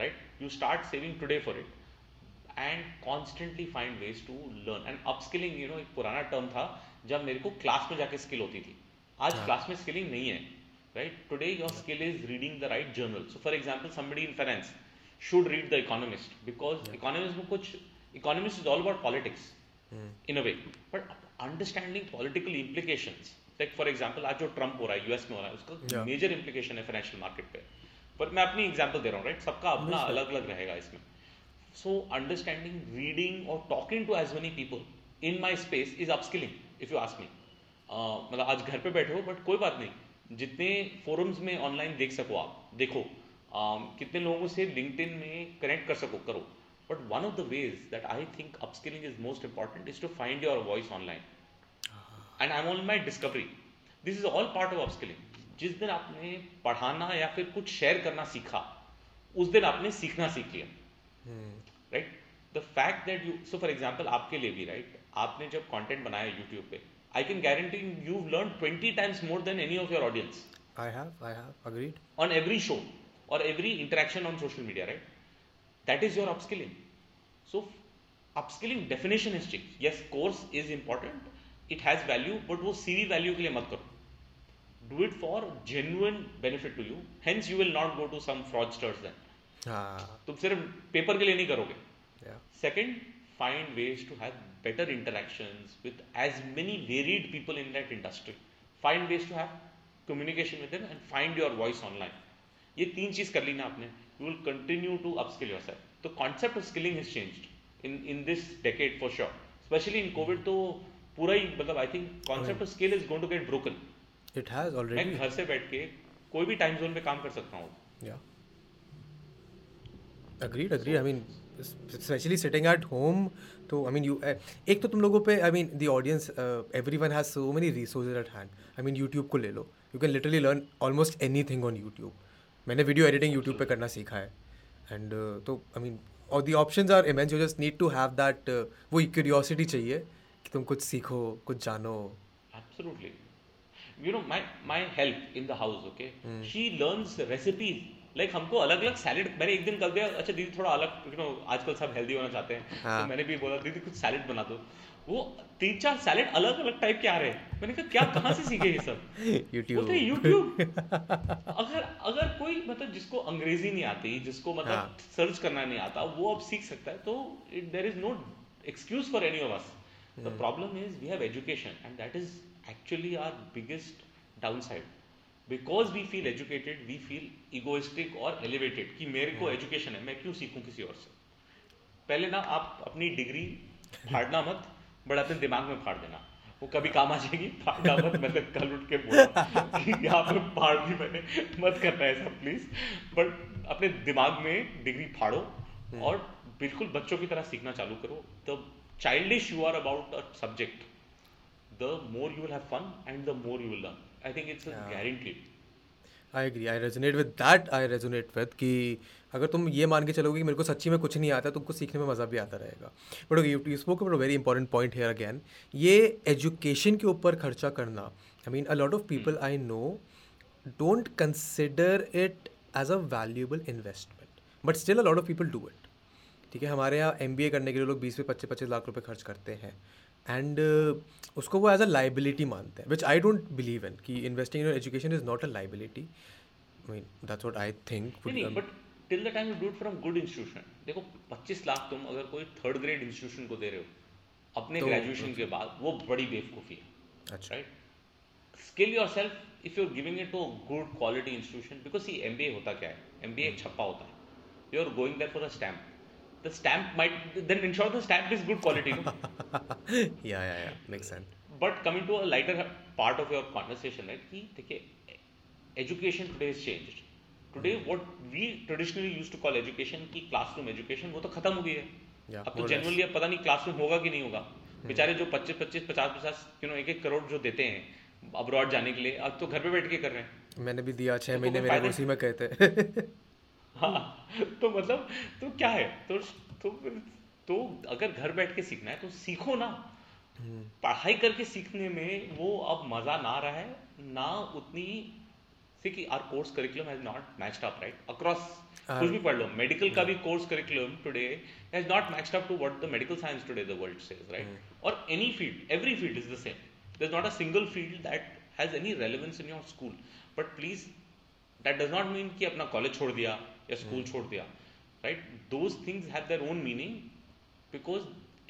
right you start saving today for it and constantly find ways to learn and upskilling you know एक पुराना टर्म था जब मेरे को क्लास में जाके स्किल होती थी आज क्लास हाँ। में स्किलिंग नहीं है right today your skill is reading the right journal so for example somebody in finance should read The Economist because yeah. economists में कुछ economist is all about politics hmm. in a way but understanding political implications like for example आज जो Trump हो रहा है US में हो रहा है उसका मेजर yeah. इम्प्लीकेशन है फाइनेंशियल मार्केट पे पर मैं अपनी एग्जाम्पल दे रहा हूँ राइट सबका अपना अलग अलग रहेगा इसमें सो अंडरस्टैंडिंग रीडिंग और talking to as many people in my space is upskilling if you ask me मतलब आज घर पे बैठे हो बट कोई बात नहीं जितने फोरम्स में ऑनलाइन देख सको आप देखो um, कितने लोगों से लिंकड में कनेक्ट कर सको करो but one of the ways that I think upskilling is most important is to find your voice online and I am on my discovery this is all part of upskilling जिस दिन आपने पढ़ाना या फिर कुछ शेयर करना सीखा उस दिन आपने सीखना सीख लिया right the fact that you so for example आपके लिए भी राइट right? आपने जब कॉन्टेंट बनाया यूट्यूब पे I can guarantee you learn twenty times more than any of your audience I have I have agreed on every show or every interaction on social media, right? That is your upskilling. So, upskilling definition has changed. Yes, course is important. It has value, but वो CV value के लिए मत करो. Do it for genuine benefit to you. Hence, you will not go to some fraudsters then. हाँ तुम सिर्फ paper के लिए नहीं करोगे. yeah Second, find ways to have better interactions with as many varied people in that industry. Find ways to have communication with them and find your voice online. ये तीन चीज कर ली ना आपने you will continue to upskill yourself तो concept of skilling has changed in in this decade for sure specially in Covid तो पूरा ही मतलब I think concept of skill is going to get broken it has already मैं घर से बैठ के कोई भी टाइम जोन पे काम कर सकता हूं या agreed agreed I mean specially sitting at home तो आई मीन यू एक तो तुम लोगों पे I mean the audience everyone has so many resources at hand I mean YouTube को ले लो you can literally learn almost anything on YouTube मैंने video editing YouTube पे करना सीखा है एंड uh, तो आई मीन और the option are immense you just need to have that वो क्यूरियोसिटी चाहिए कि तुम कुछ सीखो कुछ जानो absolutely you know my my help in the house okay she learns recipes like हमको अलग अलग सैलेड मैंने एक दिन कर दिया अच्छा दीदी थोड़ा अलग यू नो आजकल सब हेल्दी होना चाहते हैं हाँ. तो मैंने भी बोला दीदी कुछ सैलेड बना दो वो तीन चार सैलेड अलग अलग टाइप के आ रहे हैं मैंने कहा क्या कहाँ से सीखे ये सब यूट्यूब यूट्यूब अगर अगर कोई मतलब जिसको अंग्रेजी नहीं आती जिसको मतलब हाँ. सर्च करना नहीं आता वो अब सीख सकता है तो there is no excuse for any of us the problem is we have education and that is actually our biggest downside because we feel educated we feel egoistic और एलिवेटेड कि मेरे को एजुकेशन हाँ। है मैं क्यों सीखूं किसी और से पहले ना आप अपनी डिग्री फाड़ना मत बट अपने दिमाग में फाड़ देना वो कभी काम आ जाएगी फाड़ना मत मैं तो कल उठ के बोला यहाँ पर फाड़ दी मैंने मत करना ऐसा प्लीज बट अपने दिमाग में डिग्री फाड़ो हम्म। और बिल्कुल बच्चों की तरह सीखना चालू करो the childish you are about a subject the more you will have fun and the more you will learn I think it's a I agree I resonate with that I resonate with कि अगर तुम ये मान के चलोगे कि मेरे को सच्ची में कुछ नहीं आता तुमको सीखने में मज़ा भी आता रहेगा but you you spoke but very important point here again ये एजुकेशन के ऊपर खर्चा करना I mean a lot of people I know don't consider it as a valuable investment but still a lot of people do it ठीक है हमारे यहाँ M करने के लिए लोग बीस से पच्चीस पच्चीस लाख रुपये खर्च करते हैं एंड uh, उसको वो एज अ लाइबिलिटी मानते हैं which I don't believe in कि investing in education is not a liability mean that's what I think but till the time you do from good institution देखो 25 लाख तुम अगर कोई third grade institution को दे रहे हो अपने ग्रेजुएशन तो के तो बाद वो बड़ी बेवकूफ़ी है अच्छा right skill yourself if you are giving it to good quality institution because ये एम होता क्या है एम hmm. छप्पा होता है you are going there for a stamp the stamp might then ensure the stamp is good quality. No? yeah, yeah, yeah, makes sense. But coming to a lighter part of your conversation, right? Ki, dekhe, education today is changed. Today, today what we traditionally use to call education की classroom education वो तो खत्म हो गई है yeah, अब तो generally अब पता नहीं classroom होगा कि नहीं होगा बेचारे जो 25 25 50 50 you know, एक एक करोड़ जो देते हैं अब्रॉड जाने के लिए अब तो घर पे बैठ के कर रहे हैं मैंने भी दिया छह तो महीने तो मेरे उसी में कहते हाँ, तो मतलब तो क्या है तो तो तो अगर घर बैठ के सीखना है तो सीखो ना हम्म। पढ़ाई करके सीखने में वो अब मजा ना रहा है ना उतनी सी कि our course curriculum has not matched up right across कुछ भी पढ़ लो मेडिकल का भी course curriculum today has not matched up to what the medical science today the world says right और any field every field is the same there is not a single field that has any relevance in your school but please that does not mean कि अपना college छोड़ दिया या school छोड़ दिया right those things have their own meaning because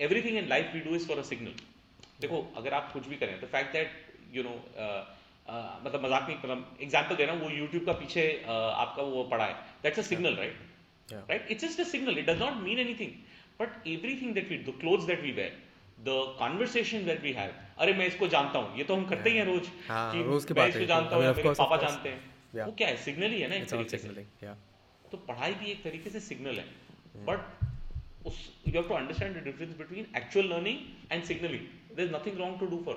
everything in life we do is for a signal देखो अगर आप कुछ भी करें तो फैक्ट दैट यू नो मतलब मजाक नहीं मतलब एग्जाम्पल दे रहा हूँ वो यूट्यूब का पीछे uh, आपका वो पढ़ा है that's a signal right right it's just a signal it does not mean anything but everything that we the cloth that we wear the conversation that we have अरे मैं इसको जानता हूँ ये तो हम करते yeah. ही हैं रोज हाँ, रोज रोज मैं इसको जानता हूँ पापा जानते हैं वो क्या है सिग्नल ही है ना एक It's all तरीके से signaling, yeah. तो पढ़ाई भी एक तरीके से सिग्नल है बट उस you have to understand the difference between actual learning and signalling there is nothing wrong to do for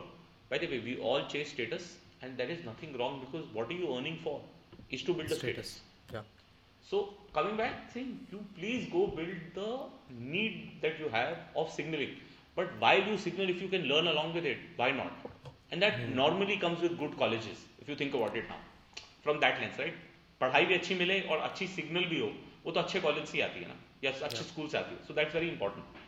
by the way we all chase status and that is nothing wrong because what are you earning for is to build a Status. Status Yeah. So coming back, saying you please go build the need that you have of signaling. But while you signal, if you can learn along with it, why not? And that normally comes with good colleges, if you think about it now. From that lens, right? पढ़ाई भी अच्छी मिले और अच्छी signal भी हो वो तो अच्छे कॉलेज से आती है ना या अच्छे स्कूल से आती है so that's very important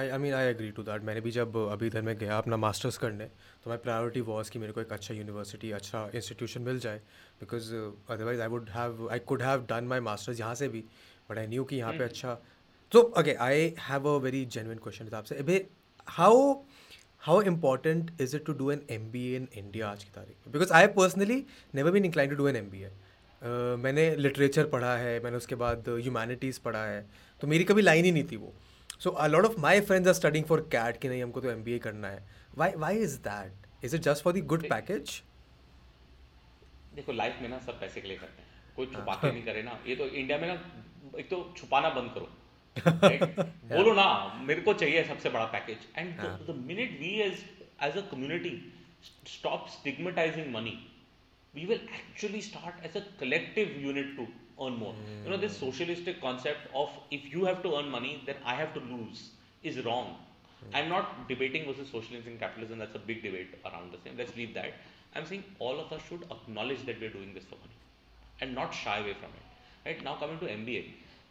I I mean I agree to that मैंने भी जब अभी इधर में गया अपना मास्टर्स करने तो माई प्रायोरिटी वॉज कि मेरे को एक अच्छा यूनिवर्सिटी अच्छा इंस्टीट्यूशन मिल जाए because otherwise I would have I could have done my master's यहाँ से भी बट आई न्यू कि यहाँ पे mm-hmm. अच्छा तो अगे I have a very genuine question आपसे अभी how how important is it to do an M B A in India आज की तारीख में because I personally never been incline to do an M B A मैंने literature पढ़ा है मैंने उसके बाद ह्यूमैनिटीज़ पढ़ा है तो मेरी कभी लाइन ही नहीं थी वो so a lot of my friends are studing for CAT कि नहीं हमको तो एम करना है why why is that is it just for the good package देखो लाइफ में ना सब पैसे के लिए करते हैं कोई हाँ। छुपा के नहीं करे ना ये तो इंडिया में ना एक तो छुपाना बंद करो बोलो ना मेरे को चाहिए सबसे बड़ा package and the minute we as as a community stop stigmatising money we will actually start as a collective unit to earn more. You know, this socialistic concept of if you have to earn money, then I have to lose is wrong. I'm not debating versus socialism and capitalism, that's a big debate around the same. Let's leave that. I'm saying all of us should acknowledge that we're doing this for money and not shy away from it. Right now coming to MBA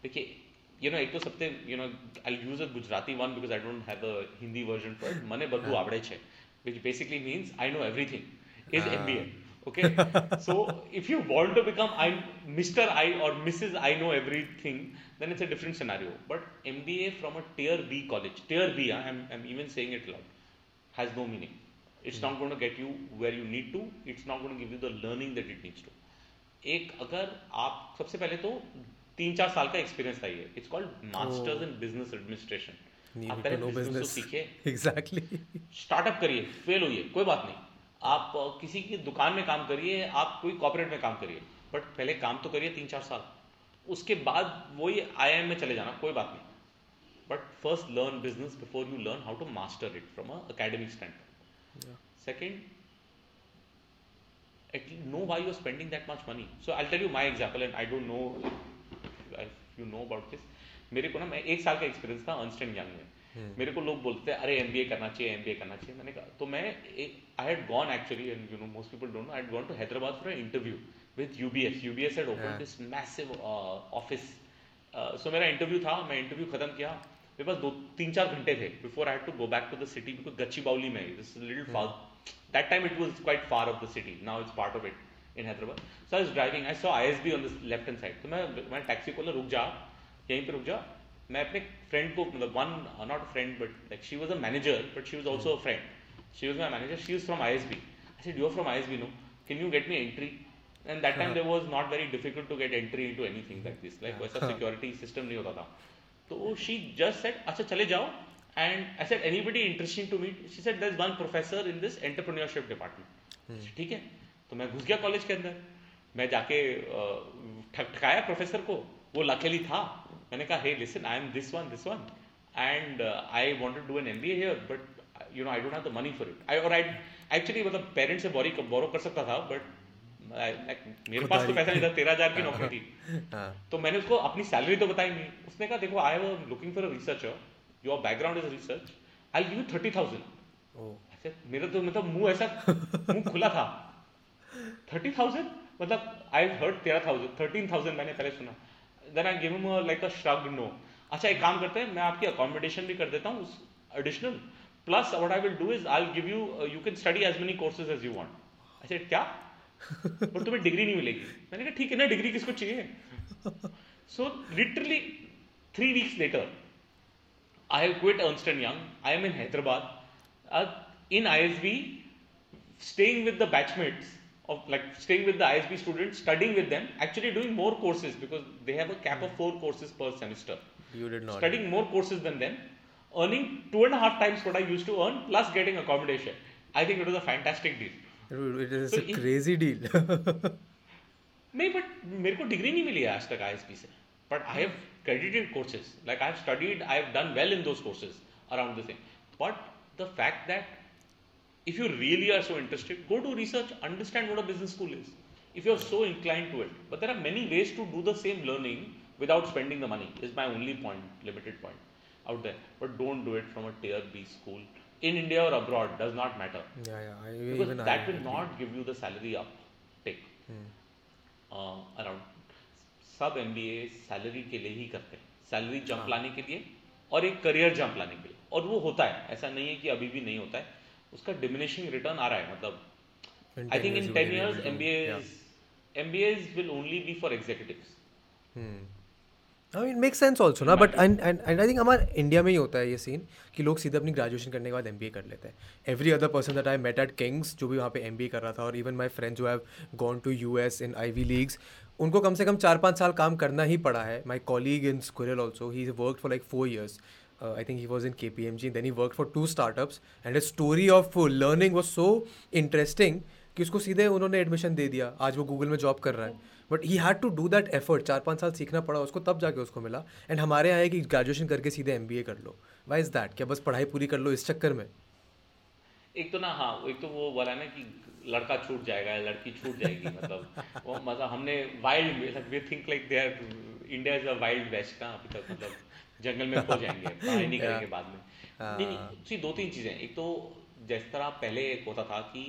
देखिए you know एक तो सबसे you know I use a Gujarati one because I don't have the Hindi version for મને બધું આવડે છે which basically means I know everything is MBA okay so if you want to become i mr i or mrs i know everything then it's a different scenario but mba from a tier b college tier b i'm, I'm even saying it loud has no meaning it's mm-hmm. not going to get you where you need to it's not going to give you the learning that it needs to एक अगर आप सबसे पहले तो तीन चार साल का एक्सपीरियंस चाहिए it's called master's in business administration आप पहले बिजनेस सीखिए एग्जैक्टली स्टार्टअप करिए फेल होइए कोई बात नहीं आप किसी की दुकान में काम करिए आप कोई कॉपरेट में काम करिए बट पहले काम तो करिए तीन चार साल उसके बाद वही आई में चले जाना कोई बात नहीं but first learn business before you learn how to master it from academic stand second at no why you are spending that much money so I tell you my example and I don't know you know about this मेरे को ना मैं एक साल का experience था अनस्टैंड young में हम्म। मेरे को लोग बोलते हैं अरे एम करना चाहिए एम करना चाहिए मैंने कहा तो मैं I had gone actually and you know most people don't know I had gone to Hyderabad for interview with UBS UBS had open this massive office so मेरा इंटरव्यू था मैं इंटरव्यू खत्म किया मेरे पास दो तीन चार घंटे थे before I had to go back to the city because Gachibowli में this is little far that time it was quite far off the city now it's part of it in Hyderabad so I is driving I saw I S B on the left hand side तो मैं मैं taxi को रुक जा यहीं पर रुक जा मैं अपने फ्रेंड को मतलब one not friend but like she was a manager but she was also a friend she was my manager she is from I S B I said you from I S B no can you get me entry and that time there was not very difficult to get entry into anything like this like वैसा security uh-huh. System नहीं होता था तो she just set अच्छा चले जाओ and I said anybody interesting to meet she said this one professor in this entrepreneurship department ठीक है तो मैं घुस गया कॉलेज के अंदर मैं जाके uh, ठकाया प्रोफेसर को वो लकेली था मैंने कहा hey listen I am this one this one and I want want to do an MBA here but you know I don't have the money for it I or I actually मतलब parents से बोरी borrow कर सकता था but मेरे पास तो पैसा नहीं था तेरह हजार की हाँ। नौकरी थी हाँ। तो मैंने उसको अपनी सैलरी तो बताई नहीं उसने कहा देखो I am looking for a researcher your background is research I give you thirty thousand मेरा तो मतलब मुंह ऐसा मुंह खुला था थर्टी थाउजेंड मतलब आई हर्ड तेरह थाउजेंड थर्टीन थाउजेंड मैंने पहले सुना then I give him like a shrug no अच्छा एक काम करते हैं मैं आपकी अकोमोडेशन भी कर देता हूँ उस additional plus what I will do is I give you you can study as many courses as you want अच्छा क्या और तुम्हें डिग्री नहीं मिलेगी मैंने कहा ठीक है ना डिग्री किसको चाहिए so literally three weeks later I I have quit young I am in Hyderabad in I S B staying with the batchmates of like staying with the ISB students, studying with them, actually doing more courses because they have a cap of four courses per semester. you did not Studying more courses than them, earning two and a half times what I used to earn, plus getting accommodation. I think it was a fantastic deal. Dude, it is So a in- crazy deal नहीं but मेरे को degree नहीं मिली है आज तक ISP से but I have credited courses like i have studied i have done well in those courses around the thing but the fact that If you really are so interested, go to research, understand what a business school is. If you are so inclined to it, but there are many ways to do the same learning without spending the money. Is my only point, limited point out there. But don't do it from a tier B school in India or abroad. Does not matter. Yeah, yeah. I, because that I, will I, not give you the salary up take hmm. uh, around. sub MBA salary ke liye hi karte. हैं salary jump हाँ. लाने के लिए और एक career jump लाने के लिए और वो होता है ऐसा नहीं है कि अभी भी नहीं होता है उसका डिमिनिशिंग रिटर्न आ रहा है मतलब I think in ten years M B As M B As will only be for executive it make sense also ना but and and I think हमारे इंडिया में ही होता है ये सीन कि लोग सीधे अपनी ग्रेजुएशन करने के बाद एम बी ए कर लेते हैं every other person that I met at Kings जो भी वहाँ पे एम बी ए कर रहा था और इवन माई फ्रेंड जो have gone to U S in Ivy leagues उनको कम से कम चार पाँच साल काम करना ही पड़ा है my colleague in squirrel also he work for like four years uh, I think he was in KPMG. Then he worked for two startups, and his story of learning was so interesting कि उसको सीधे उन्होंने admission दे दिया आज वो Google में job कर रहा है but he had to do that effort चार पाँच साल सीखना पड़ा उसको तब जाके उसको मिला एंड हमारे यहाँ है कि ग्रेजुएशन करके सीधे एम कर लो वाई इज़ दैट क्या बस पढ़ाई पूरी कर लो इस चक्कर में एक तो ना हाँ एक तो वो वाला ना कि लड़का छूट जाएगा लड़की छूट जाएगी मतलब वो मतलब हमने wild we think like they are India is a Wild West का अभी तक मतलब जंगल में खो जाएंगे पढ़ाई नहीं करेंगे बाद में हाँ। नहीं नहीं दो तीन चीज़ें एक तो जिस तरह पहले होता था कि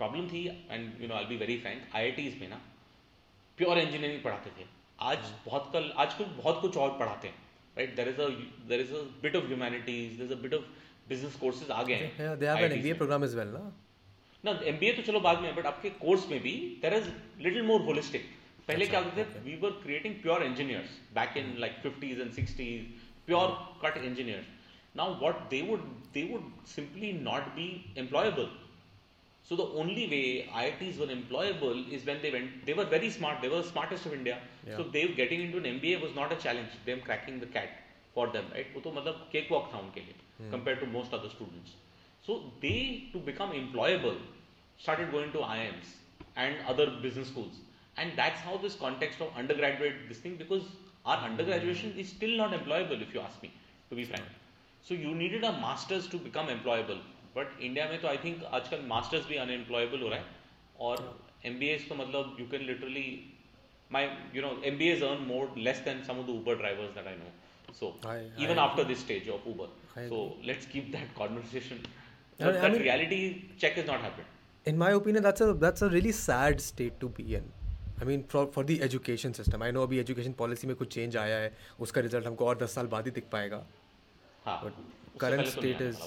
प्रॉब्लम थी and you know I be very frank I में ना प्योर इंजीनियरिंग पढ़ाते थे आज हाँ। बहुत कल आजकल बहुत कुछ और पढ़ाते हैं right there is a there is a bit of humanities there is a bit of business courses आ गए हैं प्रोग्राम एज वेल ना ना एमबीए तो चलो बाद में बट आपके कोर्स में भी there is little more holistic पहले क्या होते थे we were creating pure engineers back in like fifties and sixties pure cut engineers now what they would they would simply not be employable So the only way IITs were employable is when they went. They were very smart. They were the smartest of India. Yeah. So they getting into an MBA was not a challenge. Them cracking the cat for them, right? वो तो मतलब cake walk था उनके लिए compared to most other students. So they to become employable started going to IIMs and other business schools, and that's how this context of undergraduate this thing because our undergraduation is still not employable if you ask me to be frank. So you needed a masters to become employable. But India में तो I think आजकल masters भी unemployable हो रहा है और M तो मतलब you can literally my you know MBAs earn more less than some of the Uber drivers that I know so I- even I after this stage of Uber I so let's keep that conversation I- I that mean- reality check is not happened in my opinion that's a that's a really sad state to be in I mean for for the education system I know अभी education policy में कुछ change आया है उसका result हमको और दस साल बाद ही दिख पाएगा but current state is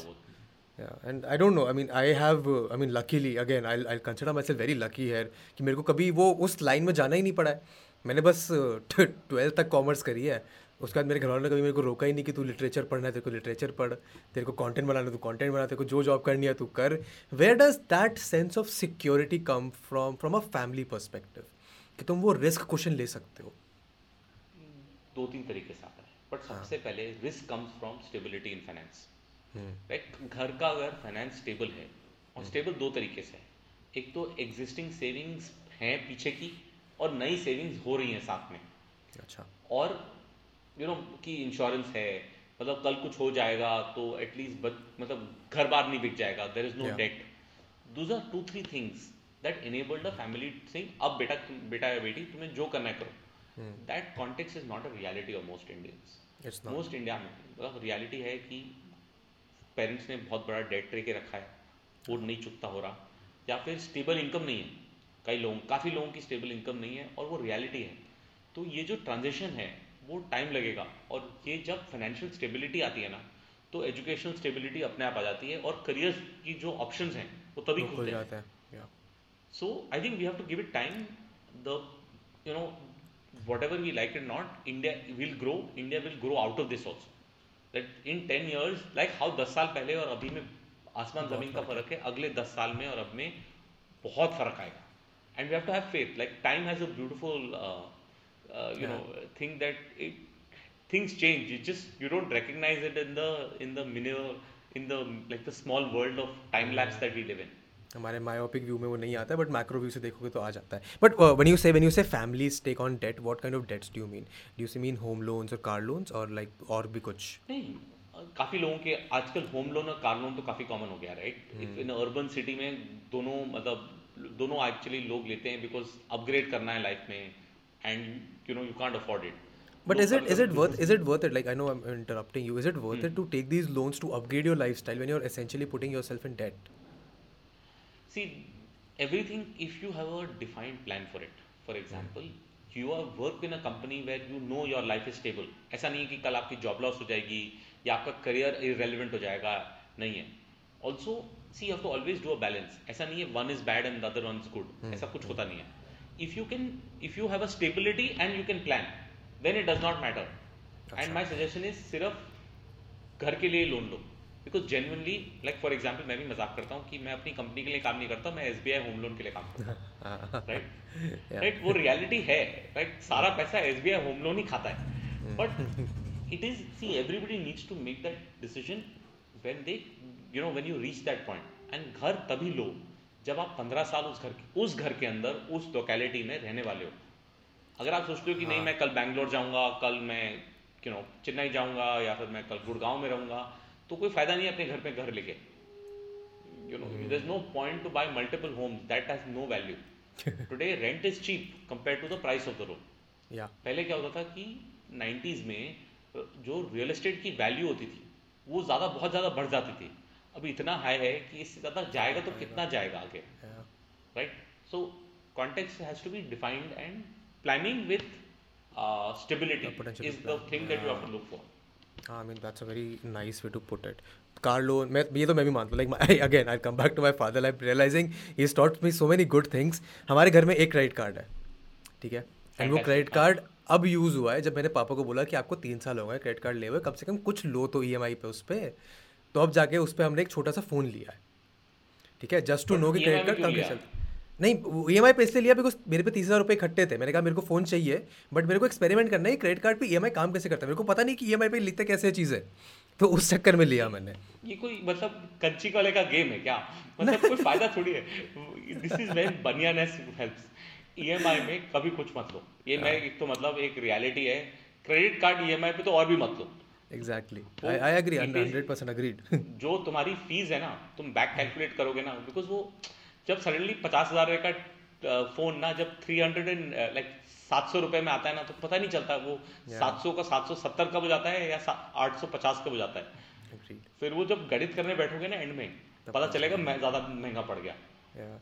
and I don't know I mean I have I mean luckily again I I consider myself very lucky है कि मेरे को कभी वो उस लाइन में जाना ही नहीं पड़ा है मैंने बस ट्वेल्थ तक कॉमर्स करी है उसके बाद मेरे घर वालों ने कभी मेरे को रोका ही नहीं कि तू लिटरेचर पढ़ना है तेरे को लिटरेचर पढ़ तेरे को कंटेंट बनाना है तू कंटेंट बना तेरे को जो जॉब करनी है तू कर where does that sense of security come from from a family perspective कि तुम वो रिस्क क्वेश्चन ले सकते हो दो तीन तरीके से आता है बट हाँ। सबसे हाँ. पहले risk comes from stability in finance right घर का अगर फाइनेंस स्टेबल है और स्टेबल हम्म। दो तरीके से है एक तो एग्जिस्टिंग सेविंग्स हैं पीछे की और नई सेविंग्स हो रही हैं साथ में अच्छा और यू you नो know, कि इंश्योरेंस है मतलब कल कुछ हो जाएगा तो एटलीस्ट मतलब घर बार नहीं बिक जाएगा there is no debt those are two three things that enable the family sing अब बेटा बेटा या बेटी तुम्हें जो करना है करो that context is not a reality of most Indians most India में रियलिटी मतलब है कि पेरेंट्स ने बहुत बड़ा डेट के रखा है वो नहीं चुकता हो रहा या फिर स्टेबल इनकम नहीं है कई लोग काफ़ी लोगों की स्टेबल इनकम नहीं है और वो रियलिटी है तो ये जो ट्रांजेक्शन है वो टाइम लगेगा और ये जब फाइनेंशियल स्टेबिलिटी आती है ना तो एजुकेशनल स्टेबिलिटी अपने आप आ जाती है और करियर की जो ऑप्शंस हैं वो तभी खुल जाते हैं So I think we have to give it time. The you know whatever we like it not, India will grow. India will grow out of this also. That in 10 years, like how 10 साल पहले और अभी में आसमान जमीन का फर्क है अगले 10 साल में और अब में बहुत फर्क आएगा and we have to have faith like time has a beautiful uh, uh, you know thing that it things change you just you don't recognize it in the in the minimal in the like the small world of time lapse that we live in हमारे myopic view में वो नहीं आता बट micro view से देखोगे तो आ जाता है but when you say when you say families take on debt what kind of debts do you mean do you mean home loans और कार लोन्स और लाइक और भी कुछ नहीं काफ़ी लोगों के आजकल होम लोन और कार लोन तो काफ़ी कॉमन हो गया राइट इन अर्बन सिटी में दोनों मतलब दोनों एक्चुअली लोग लेते हैं बिकॉज अपग्रेड करना है लाइफ में and you know you can't afford it But तो is it मतलब is it worth is it worth it? Like I know I'm interrupting you. Is it worth hmm. it to take these loans to upgrade your lifestyle when you're essentially putting yourself in debt? See, everything, if you have a defined plan for it, for example, you are work in a company where you know your life is stable ऐसा नहीं है कि कल आपकी job loss हो जाएगी या आपका करियर इरेलीवेंट हो जाएगा नहीं है also see have to always do a balance ऐसा नहीं है one is bad and other one is good ऐसा कुछ हम्म। होता नहीं है if you can if you have a stability and you can plan then it does not matter and my suggestion is सिर्फ घर के लिए loan low because genuinely like for example मैं भी मजाक करता हूँ कि मैं अपनी कंपनी के लिए काम नहीं करता मैं S B I home loan के लिए काम करता हूँ राइट राइट वो रियलिटी है राइट right? सारा पैसा S B I home loan ही खाता है but it is see everybody needs to make that decision when they you know when you reach that point and घर तभी लो जब आप पंद्रह साल उस घर के उस घर के अंदर उस लोकेलिटी में रहने वाले हो अगर आप सोचते हो कि नहीं हाँ. मैं कल बैंगलोर जाऊंगा कल मैं यू नो चेन्नई जाऊंगा या फिर मैं कल गुड़गांव में रहूंगा तो कोई फायदा नहीं है अपने घर पे घर लेके you know is no point to buy multiple home that has no value today rent is cheap compare to the price of the room पहले क्या होता था कि नाइन्टीज में जो रियल एस्टेट की वैल्यू होती थी वो ज़्यादा बहुत ज़्यादा बढ़ जाती थी अभी इतना हाई है कि इससे ज़्यादा जाएगा तो कितना जाएगा आगे right so context has to be defined and planning with stability is the thing that you have to look for हाँ I mean that's a very nice way to put it car loan मैं ये तो मैं भी मानता हूँ like again I come back to my father life realizing he taught me so many good things हमारे घर में एक क्रेडिट कार्ड है ठीक है एंड वो क्रेडिट कार्ड अब यूज़ हुआ है जब मैंने पापा को बोला कि आपको तीन साल हो गए क्रेडिट कार्ड ले हुए कम से कम कुछ लो तो ई एम आई पे उस पर तो अब जाके उस पर हमने एक छोटा सा फ़ोन लिया है ठीक है जस्ट टू नो कि क्रेडिट कार्ड कम कैसे नहीं ई एम आई पे इसलिए लिया बिकॉज मेरे पे तीस हज़ार रुपये इकट्ठे थे मैंने कहा मेरे को फ़ोन चाहिए बट मेरे को एक्सपेरिमेंट करना है क्रेडिट कार्ड पे ई एम आई काम कैसे करता है मेरे को पता नहीं कि ई एम आई पे लिखते कैसे चीज़ है तो उस चक्कर में लिया मैंने ये कोई मतलब कच्ची कॉले का गेम है क्या मतलब कोई फ़ायदा थोड़ी है दिस इज़ वेरी बनियानेस हेल्प ई एम आई में कभी कुछ मत लो ये मैं हाँ। एक तो मतलब एक रियलिटी है credit card E M I पे तो और भी मत लो exactly I agree hundred 100% agreed जो तुम्हारी फीस है ना तुम बैक कैलकुलेट करोगे ना बिकॉज वो जब सडनली पचास हज़ार रुपये का फ़ोन ना जब थ्री हंड्रेड एंड लाइक सात सौ रुपये में आता है ना तो पता नहीं चलता वो सात सौ का सात सौ सत्तर का हो जाता है या आठ सौ पचास का हो जाता है फिर वो जब गणित करने बैठोगे ना एंड में पता चलेगा मैं ज़्यादा महंगा पड़ गया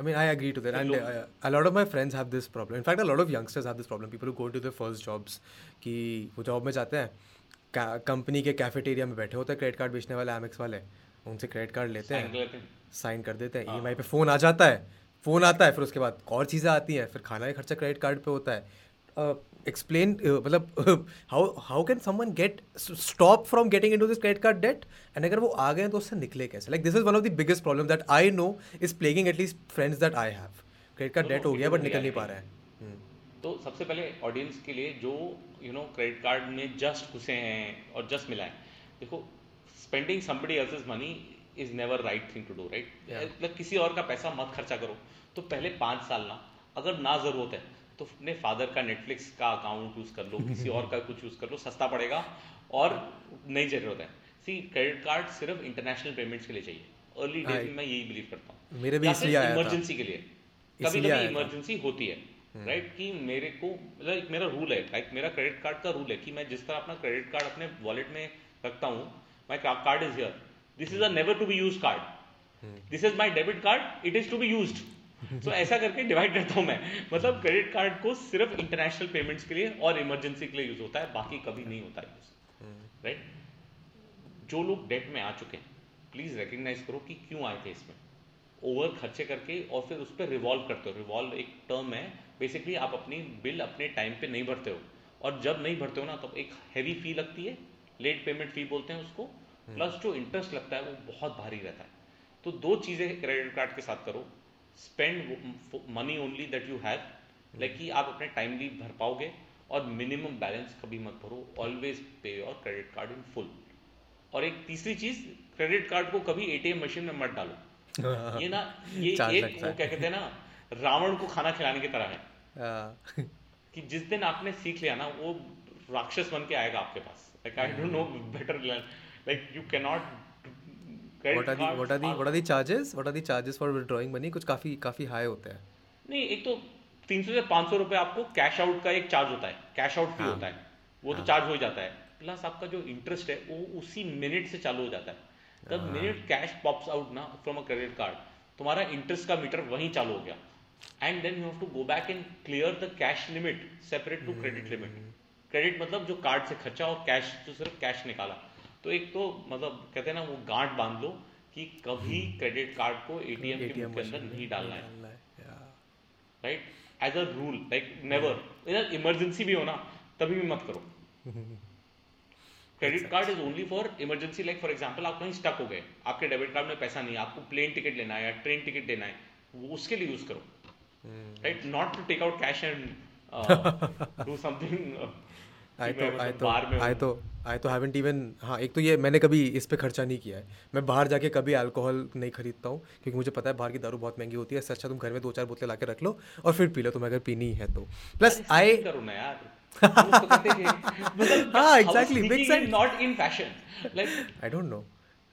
I mean, I agree to that. And uh, a lot of my friends have this problem. In fact, a lot of youngsters have this problem. People who go into their first jobs, कि वो job में जाते हैं company के cafeteria में बैठे होते हैं क्रेडिट कार्ड बेचने वाले एमएक्स वाले उनसे क्रेडिट कार्ड लेते हैं साइन कर देते हैं हाँ। ई पे फ़ोन आ जाता है फ़ोन आता है फिर उसके बाद और चीज़ें आती हैं फिर खाना का खर्चा क्रेडिट कार्ड पे होता है एक्सप्लेन मतलब how how can someone get stop from getting to this credit card debt and अगर वो आ गए तो उससे निकले कैसे like this is one of the biggest problem that I know is plaguing at least friends that I have credit card debt हो गया बट निकल नहीं पा रहा है हम्म। तो सबसे पहले ऑडियंस के लिए जो यू नो क्रेडिट कार्ड में जस्ट घुसे हैं और जस्ट मिला है देखो spending somebody else money is never right thing to do right मतलब किसी और का पैसा मत खर्चा करो तो पहले पाँच साल ना अगर ना ज़रूरत है तो अपने फादर का नेटफ्लिक्स का अकाउंट यूज़ कर लो किसी और का कुछ यूज़ कर लो सस्ता पड़ेगा और नहीं ज़रूरत है सी क्रेडिट कार्ड सिर्फ इंटरनेशनल पेमेंट्स के लिए चाहिए अर्ली डेज में मैं यही बिलीव करता हूँ मेरे भी इसलिए आया इमरजेंसी के लिए कभी कभी इमरजेंसी होती है राइट हम्म। कि मेरे को मतलब मेरा रूल है लाइक मेरा क्रेडिट कार्ड का रूल है कि मैं जिस तरह अपना क्रेडिट कार्ड अपने वॉलेट में रखता हूँ my card is here this is a never to be use card this is my debit card it is to be use so ऐसा करके डिवाइड करता हूं मैं मतलब क्रेडिट कार्ड को सिर्फ इंटरनेशनल पेमेंट्स के लिए और इमरजेंसी के लिए यूज होता है बाकी कभी नहीं होता यूज राइट जो लोग डेट में आ चुके हैं प्लीज रिकग्नाइज करो कि क्यों आए थे इसमें ओवर खर्चे करके और फिर उस पर रिवॉल्व करते हो रिवॉल्व एक टर्म है बेसिकली आप अपनी बिल अपने टाइम पे नहीं भरते हो और जब नहीं भरते हो ना तो एक हैवी फी लगती है लेट पेमेंट फी बोलते हैं उसको प्लस जो इंटरेस्ट लगता है वो बहुत भारी रहता है तो दो चीज़ें क्रेडिट कार्ड के साथ करो spend money only that you have like कि आप अपने टाइमली भर पाओगे और मिनिमम बैलेंस कभी मत भरो always pay your credit card in full और एक तीसरी चीज क्रेडिट कार्ड को कभी एटीएम मशीन में मत डालो ये ना ये एक वो क्या कहते हैं ना रावण को खाना खिलाने की तरह है हाँ। कि जिस दिन आपने सीख लिया ना वो राक्षस बन के आएगा आपके पास I don't know better like you cannot what are the what are the what are the charges what are the charges for withdrawing money कुछ काफी काफी high होते हैं नहीं एक तो 300 से 500 रुपए आपको कैश आउट का एक चार्ज होता है कैश आउट फी होता है वो तो चार्ज हाँ। हो जाता है प्लस आपका जो इंटरेस्ट है वो उसी मिनट से चालू हो जाता है तब मिनट कैश पॉप्स आउट ना फ्रॉम अ क्रेडिट कार्ड तुम्हारा इंटरेस्ट का मीटर वहीं चालू हो गया and then you have to go back and clear the cash limit separate to credit limit credit मतलब जो कार्ड से खर्चा और कैश जो सिर्फ कैश निकाला तो एक तो मतलब कहते हैं ना वो गांठ बांध लो कि कभी क्रेडिट हम्म। कार्ड को एटीएम के अंदर नहीं डालना है right as a rule like never इधर इमरजेंसी भी हो ना तभी भी मत करो credit card is only for emergency like for example आप कहीं स्टक हो गए आपके डेबिट कार्ड में पैसा नहीं आपको प्लेन टिकट लेना है या ट्रेन टिकट लेना है वो उसके लिए यूज करो right not to take out cash and do something I तो आई मतलब तो हैवेंट इवन तो, तो हाँ एक तो ये मैंने कभी इस पर खर्चा नहीं किया है मैं बाहर जाके कभी अल्कोहल नहीं खरीदता हूँ क्योंकि मुझे पता है बाहर की दारू बहुत महंगी होती है इससे अच्छा तुम घर में दो चार बोतलें ला के रख लो और फिर पी लो तुम्हें अगर पीनी है तो प्लस तो मतलब आई हाँ exactly big sense not in fashion I don't know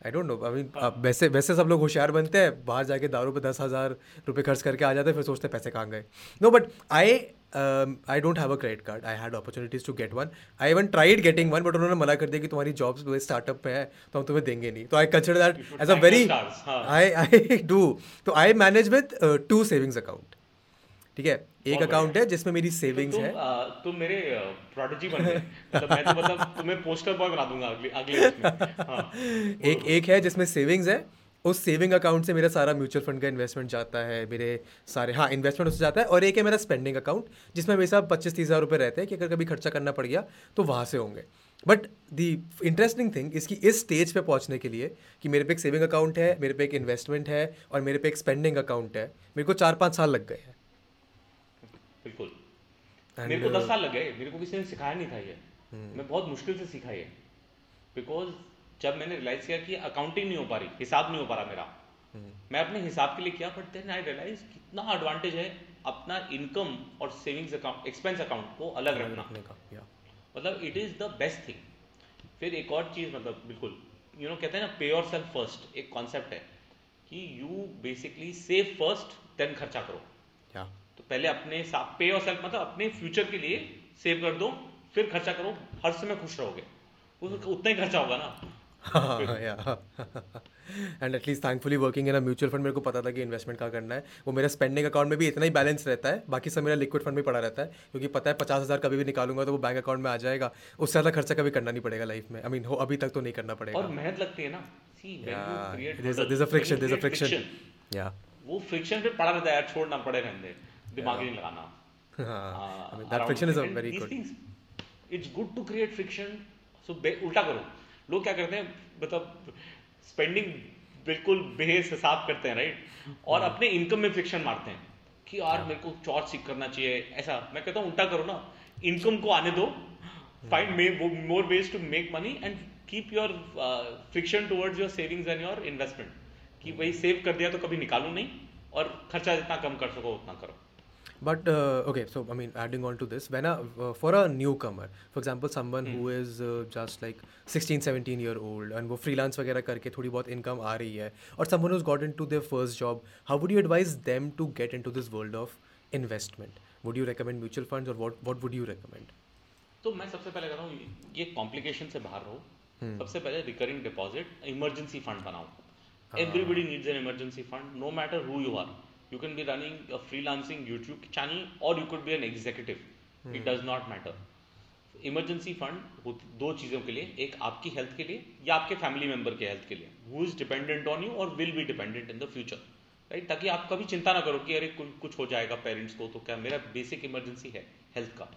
I don't know I mean वैसे वैसे सब लोग होशियार बनते हैं बाहर जाके दारू पे दस हज़ार रुपये खर्च करके आ जाते हैं फिर सोचते हैं पैसे कहाँ गए no but I I don't have a credit card I had opportunities to get one I even tried getting one but उन्होंने मना कर दिया कि तुम्हारी जॉब्स जो स्टार्टअप पे है तो हम तुम्हें देंगे नहीं तो I consider that as a very I I do तो I manage with two savings account ठीक है एक अकाउंट है जिसमें मेरी सेविंग्स तो है तुम मेरे प्रोडजी uh, बन गए मतलब मैं तो मतलब तुम्हें पोस्टर बॉय बना दूंगा अगले अगले हाँ, एक एक है जिसमें सेविंग्स है उस सेविंग अकाउंट से मेरा सारा म्यूचुअल फंड का इन्वेस्टमेंट जाता है मेरे सारे हाँ इन्वेस्टमेंट उससे जाता है और एक है मेरा स्पेंडिंग अकाउंट जिसमें मेरे साथ पच्चीस तीस हज़ार रुपये रहते हैं कि अगर कभी खर्चा करना पड़ गया तो वहाँ से होंगे बट दी इंटरेस्टिंग थिंग इसकी इस स्टेज पे पहुंचने के लिए कि मेरे पे एक सेविंग अकाउंट है मेरे पे एक इन्वेस्टमेंट है और मेरे पे एक स्पेंडिंग अकाउंट है मेरे को चार पाँच साल लग गए हैं बिल्कुल मेरे को दस uh, साल लग गए मेरे को किसी ने सिखाया नहीं था ये हम्म। मैं बहुत मुश्किल से सीखा ये बिकॉज जब मैंने रियलाइज किया कि अकाउंटिंग नहीं हो पा रही हिसाब नहीं हो पा रहा मेरा हम्म। मैं अपने हिसाब के लिए किया बट देन आई रियलाइज कितना एडवांटेज है अपना इनकम और सेविंग्स अकाउंट एक्सपेंस अकाउंट को अलग रखना मतलब it is the best thing फिर एक और चीज मतलब बिल्कुल यू you नो know, कहते हैं ना पे योर सेल्फ फर्स्ट एक कॉन्सेप्ट है कि you basically save first then खर्चा करो yeah. तो पहले अपने पे योर सेल्फ मतलब अपने फ्यूचर के लिए सेव कर दो फिर खर्चा करो हर समय खुश रहोगे उतना ही खर्चा होगा ना एंड एटलीस्ट थैंकफुली वर्किंग है ना म्यूचुअल फंड मेरे को पता था कि इन्वेस्टमेंट का करना है वो मेरा स्पेंडिंग अकाउंट में भी इतना ही बैलेंस रहता है बाकी सब मेरा लिक्विड फंड में पड़ा रहता है क्योंकि पता है पचास हज़ार कभी भी निकालूंगा तो वो बैंक अकाउंट में आ जाएगा उससे ज़्यादा खर्चा कभी करना नहीं पड़ेगा लाइफ में आई I मीन mean, हो अभी तक तो नहीं करना पड़ेगा और मेहनत लगती है ना फ्रिक्शन अ फ्रिक्शन या वो फ्रिक्शन पे पड़ा रहता है यार छोड़ना पड़ेगा दिमाग नहीं लगाना that friction is a very good it's good to create friction so उल्टा करो लोग क्या करते हैं मतलब स्पेंडिंग बिल्कुल बेहस हिसाब करते हैं राइट और हम्म। अपने इनकम में फ्रिक्शन मारते हैं कि यार हाँ। मेरे को चौथ सीख करना चाहिए ऐसा मैं कहता हूँ उल्टा करो ना इनकम को आने दो find may more ways to make money and keep your friction towards your savings and your investment कि हम्म। भाई सेव कर दिया तो कभी निकालो नहीं और खर्चा जितना कम कर सको उतना करो But uh, okay, so I mean, adding on to this, when a, uh, for a newcomer, for example, someone mm. who is uh, just like 16, 17 year old and wo freelance wagera karke thodi bahut income aa rahi hai और someone who's got into their first job, how would you advise them to get into this world of investment? Would you recommend mutual funds or what what would you recommend? तो मैं सबसे पहले कह रहा हूँ ये complication से बाहर रहो hmm. सबसे पहले रिकरिंग डिपॉजिट इमरजेंसी फंड बनाओ everybody needs an emergency fund no matter who you are you can be running a freelancing YouTube channel और you could be an executive it does not matter emergency fund दो चीज़ों के लिए एक आपकी health के लिए या आपके फैमिली मेंबर के हेल्थ के लिए who is dependent on you और will be dependent in the future right ताकि आप कभी चिंता ना करो कि अरे कुछ हो जाएगा पेरेंट्स को तो क्या मेरा बेसिक इमरजेंसी है हेल्थ का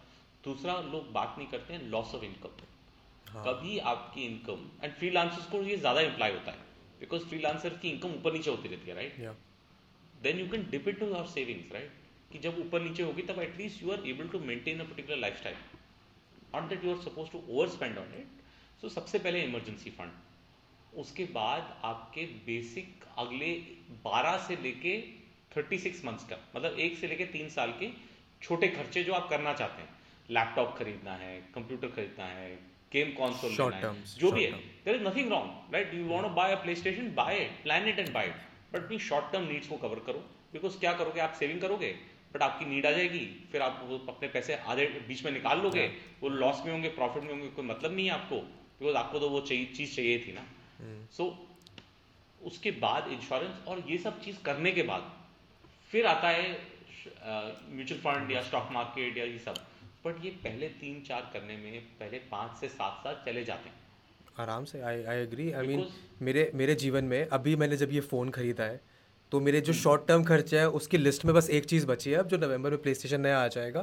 दूसरा लोग बात नहीं करते हैं लॉस ऑफ इनकम कभी आपकी इनकम एंड फ्रीलांसर्स को ये ज़्यादा इंप्लाई होता है बिकॉज फ्रीलांसर की इनकम ऊपर नीचे होती रहती है right right? yeah. Then you can depend on our your savings right कि जब ऊपर नीचे होगी तब at least you are able to maintain a particular lifestyle not that you are suppose to overspend on it so सबसे पहले emergency fund उसके बाद आपके बेसिक अगले 12 से लेके 36 मंथ्स का मतलब एक से लेके तीन साल के छोटे खर्चे जो आप करना चाहते हैं लैपटॉप खरीदना है कंप्यूटर खरीदना है गेम कॉन्सोल जो भी term. है there is nothing wrong right you want buy a station buy plan it and buy it but अपनी शॉर्ट टर्म नीड्स को कवर करो बिकॉज क्या करोगे आप सेविंग करोगे बट आपकी नीड आ जाएगी फिर आप वो अपने पैसे आधे बीच में निकाल लोगे वो लॉस में होंगे प्रॉफिट में होंगे कोई मतलब नहीं है आपको बिकॉज आपको तो वो चीज़ चाहिए थी ना सो hmm. so, उसके बाद इंश्योरेंस और ये सब चीज़ करने के बाद फिर आता है म्यूचुअल फंड या स्टॉक मार्केट या ये सब बट ये पहले तीन चार करने में पहले पांच से सात साल चले जाते हैं आराम से I I agree I mean मेरे मेरे जीवन में अभी मैंने जब ये फ़ोन ख़रीदा है तो मेरे जो शॉर्ट टर्म खर्चे हैं उसकी लिस्ट में बस एक चीज़ बची है अब जो नवंबर में प्ले स्टेशन नया आ जाएगा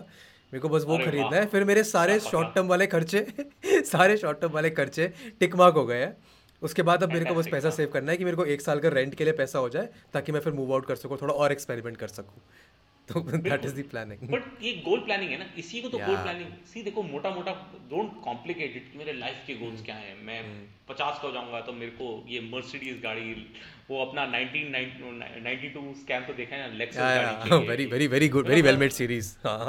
मेरे को बस वो खरीदना है फिर मेरे सारे शॉर्ट टर्म वाले खर्चे सारे शॉर्ट टर्म वाले खर्चे मार्क हो गए हैं उसके बाद अब मेरे को बस पैसा सेव हाँ। करना है कि मेरे को एक साल का रेंट के लिए पैसा हो जाए ताकि मैं फिर मूव आउट कर सकूँ थोड़ा और एक्सपेरिमेंट कर सकूँ तो that is the planning but ये गोल प्लानिंग है ना इसी को तो गोल प्लानिंग सी देखो मोटा मोटा डोंट कॉम्प्लिकेट इट कि मेरे लाइफ के गोल्स hmm. क्या हैं मैं hmm. पचास का हो जाऊंगा तो मेरे को ये मर्सिडीज गाड़ी वो अपना 1992 स्कैम तो देखा है ना लेक्सस गाड़ी very very very good very well made series हां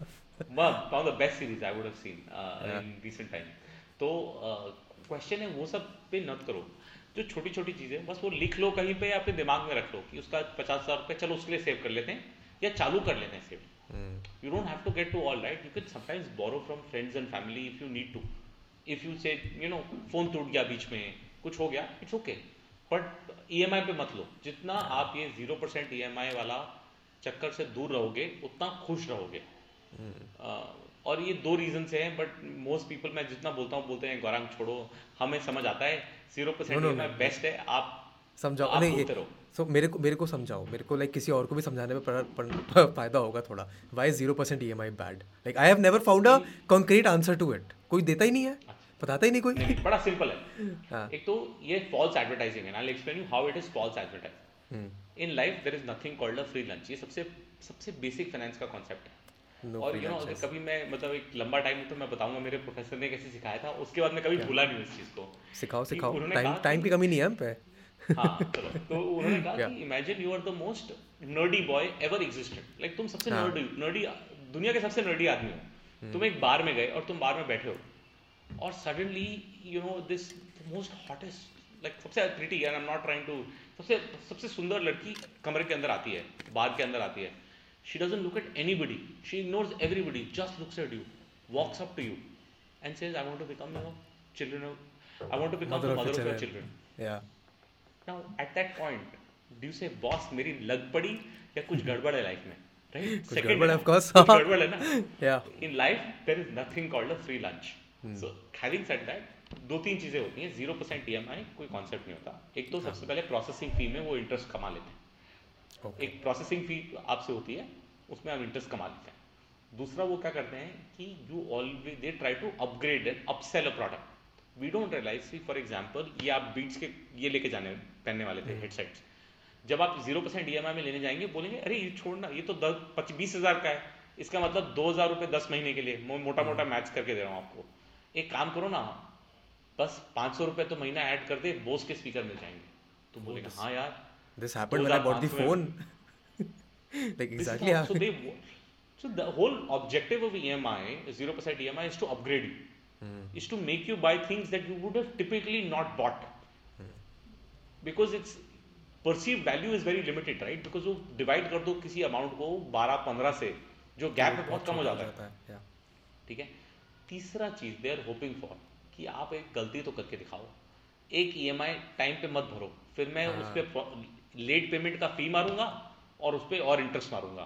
one of the best series I would have seen in recent time तो क्वेश्चन uh, है वो सब पे नत करो जो छोटी छोटी चीज़ें बस वो लिख लो कहीं पे या अपने दिमाग में रख लो कि उसका पचास हज़ार रुपये चलो उसके लिए सेव कर लेते हैं या चालू कर लेने से भी you don't have to get to all right you can sometimes borrow from friends and family if you need to if you say you know phone टूट गया बीच में कुछ हो गया इट्स ओके बट ई पे मत लो जितना आप ये जीरो परसेंट ई वाला चक्कर से दूर रहोगे उतना खुश रहोगे हम्म। और ये दो रीजन से हैं बट मोस्ट पीपल मैं जितना बोलता हूँ बोलते हैं गौरांग छोड़ो हमें समझ आता है जीरो परसेंट बेस्ट है आप समझाओ आप नहीं सो so, मेरे को मेरे को समझाओ मेरे को लाइक like, किसी और को भी समझाने में पर, पर, पर, फायदा होगा थोड़ा why zero percent E M I bad like I have never found a concrete answer to it कोई देता ही नहीं है अच्छा। बताता ही नहीं कोई नहीं, बड़ा सिंपल है हाँ. एक तो ये फॉल्स एडवर्टाइजिंग है I explain you how it is false advertising in life there is nothing called a free lunch ये सबसे सबसे बेसिक फाइनेंस का कॉन्सेप्ट है No और यू नो कभी मैं मतलब एक लंबा टाइम तो मैं बताऊंगा मेरे प्रोफेसर ने कैसे सिखाया था उसके बाद मैं कभी भूला नहीं उस चीज को सिखाओ सिखाओ टाइम टाइम की कमी नहीं है हम पे imagine you are the most nerdy boy ever existed like तुम सबसे नर्डी हाँ। नर्डी दुनिया के सबसे नर्डी आदमी हो हम्म। तुम एक बार में गए और तुम बार में बैठे हो और suddenly you know this most hottest like सबसे pretty and I am not trying to सबसे सबसे सुंदर लड़की कमरे के अंदर आती है बार के अंदर आती है she doesn't look at anybody she ignores everybody just looks at you walks up to you and says I want to become your children I want to become the mother of children या now at that point do say boss मेरी लग पड़ी या कुछ गड़बड़ है life में right second of course गड़बड़ है ना या in life there is nothing called a free lunch so having said that दो तीन चीजें होती हैं जीरो परसेंट ई कोई कॉन्सेप्ट नहीं होता एक तो हाँ। सबसे पहले प्रोसेसिंग फी में वो इंटरेस्ट कमा लेते हैं okay. एक प्रोसेसिंग फी आपसे होती है उसमें आप इंटरेस्ट कमा लेते हैं दूसरा वो क्या करते हैं कि you always they try to upgrade and upsell a product we don't realize for example ये आप बीट्स के ये लेके जाने पहनने वाले थे हेडसेट्स हम्म। जब आप जीरो परसेंट ई में लेने जाएंगे बोलेंगे अरे ये छोड़ना ये तो दस पच्चीस बीस हजार का है इसका मतलब दो हजार रुपये दस महीने के लिए मोटा मोटा मैच करके दे रहा हूँ आपको एक काम करो ना बस पांच सौ रुपये तो महीना ऐड कर दे बोस के स्पीकर मिल जाएंगे तो बोलेंगे तो हाँ यार this happened when I bought the phone like exactly so they so the whole objective of EMI 0% EMI is to upgrade you mm. is to make you buy things that you would have typically not because it's perceive value is very limited right because वो divide कर दो किसी amount को बारह पंद्रह से जो gap है बहुत कम हो जाता, है ठीक है तीसरा चीज दे आर होपिंग फॉर कि आप एक गलती तो करके दिखाओ एक ई e टाइम पे मत भरो फिर मैं हाँ। उस पर लेट पेमेंट का फी मारूंगा और उस पर और इंटरेस्ट मारूंगा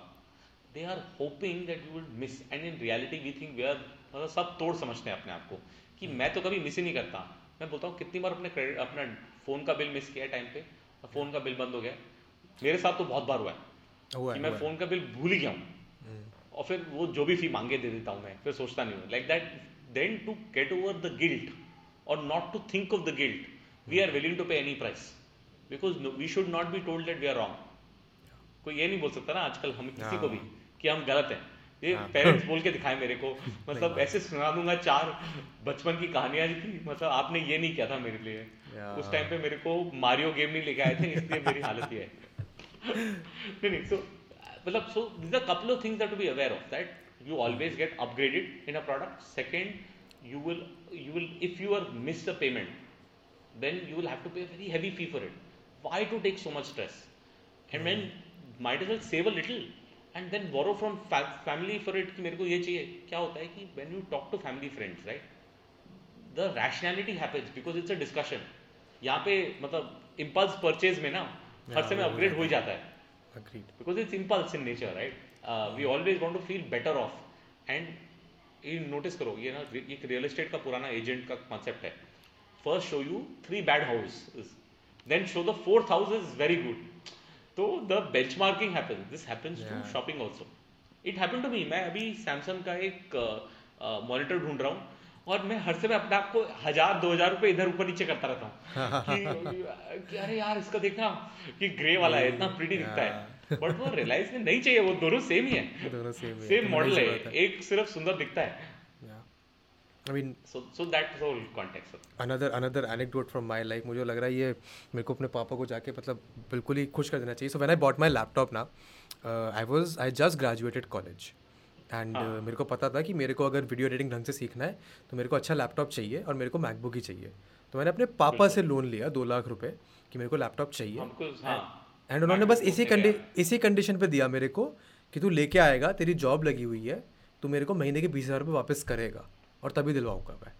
they are hoping that you will miss and in reality we think we are मतलब सब तोड़ समझते हैं अपने आप को कि हाँ। मैं तो कभी मिस ही नहीं करता मैं बोलता हूँ कितनी बार अपने क्रेडिट अपना फ़ोन का बिल मिस किया टाइम पे और फ़ोन का बिल बंद हो गया मेरे साथ तो बहुत बार हुआ है हुआ कि मैं फ़ोन का बिल भूल ही गया हूँ हम्म। और फिर वो जो भी फी मांगे दे देता हूँ मैं फिर सोचता नहीं हूँ like that then to get over the guilt और not to think of the guilt we are willing to pay any price because we should not be told that we are wrong कोई ये नहीं बोल सकता ना आजकल हम किसी को हाँ। भी कि हम गलत हैं ये पेरेंट्स हाँ। बोल के दिखाए मेरे को मतलब ऐसे सुना दूंगा चार बचपन की कहानियां थी मतलब आपने ये नहीं किया था मेरे लिए उस टाइम पे मेरे को मारियो गेम नहीं लेके आए थे इसलिए मेरी हालत ये couple of things be aware of that you always get upgraded in a product second you will you will if you are miss a payment then you will have to pay very heavy fee it why to take so much stress and man might is save a little and then borrow from family for it कि मेरे को ये चाहिए क्या होता है कि when you talk to family friends right the rationality happens because it's a discussion यहाँ पे मतलब इम्पल्स परचेज में ना हर हाँ, समय अपग्रेड हो ही जाता है because it's impulse in nature right we always want to feel better off and ये नोटिस करो ये ना एक रियल एस्टेट का पुराना एजेंट का कॉन्सेप्ट है first show you three bad house then show the fourth house is very good तो the benchmarking this happens to shopping also it happen to me मैं अभी सैमसंग का एक मॉनिटर uh, uh, ढूंढ रहा हूँ और मैं हर समय अपने आप को हजार दो हजार रुपए इधर ऊपर नीचे करता रहता हूँ कि, अरे यार इसका देखना कि ग्रे वाला है इतना प्रीटी दिखता है बट वो रियलाइज में नहीं चाहिए वो दोनों सेम ही है दोनों सेम सेम मॉडल है एक सिर्फ सुंदर दिखता है I mean so so that whole context another another anecdote from my life मुझे लग रहा है ये मेरे को अपने पापा को जाके मतलब बिल्कुल ही खुश कर देना चाहिए so when I bought my laptop ना I was I just graduated college and मेरे को पता था कि मेरे को अगर वीडियो एडिटिंग ढंग से सीखना है तो मेरे को अच्छा लैपटॉप चाहिए और मेरे को मैकबुक ही चाहिए तो मैंने अपने पापा से लोन लिया दो लाख रुपए कि मेरे को लैपटॉप चाहिए एंड हाँ। उन्होंने बस इसी कंडी इसी कंडीशन पे दिया मेरे को कि तू लेके आएगा तेरी जॉब लगी हुई है तू मेरे को महीने के बीस हज़ार रुपये वापस करेगा और तभी दिलवाऊंगा मैं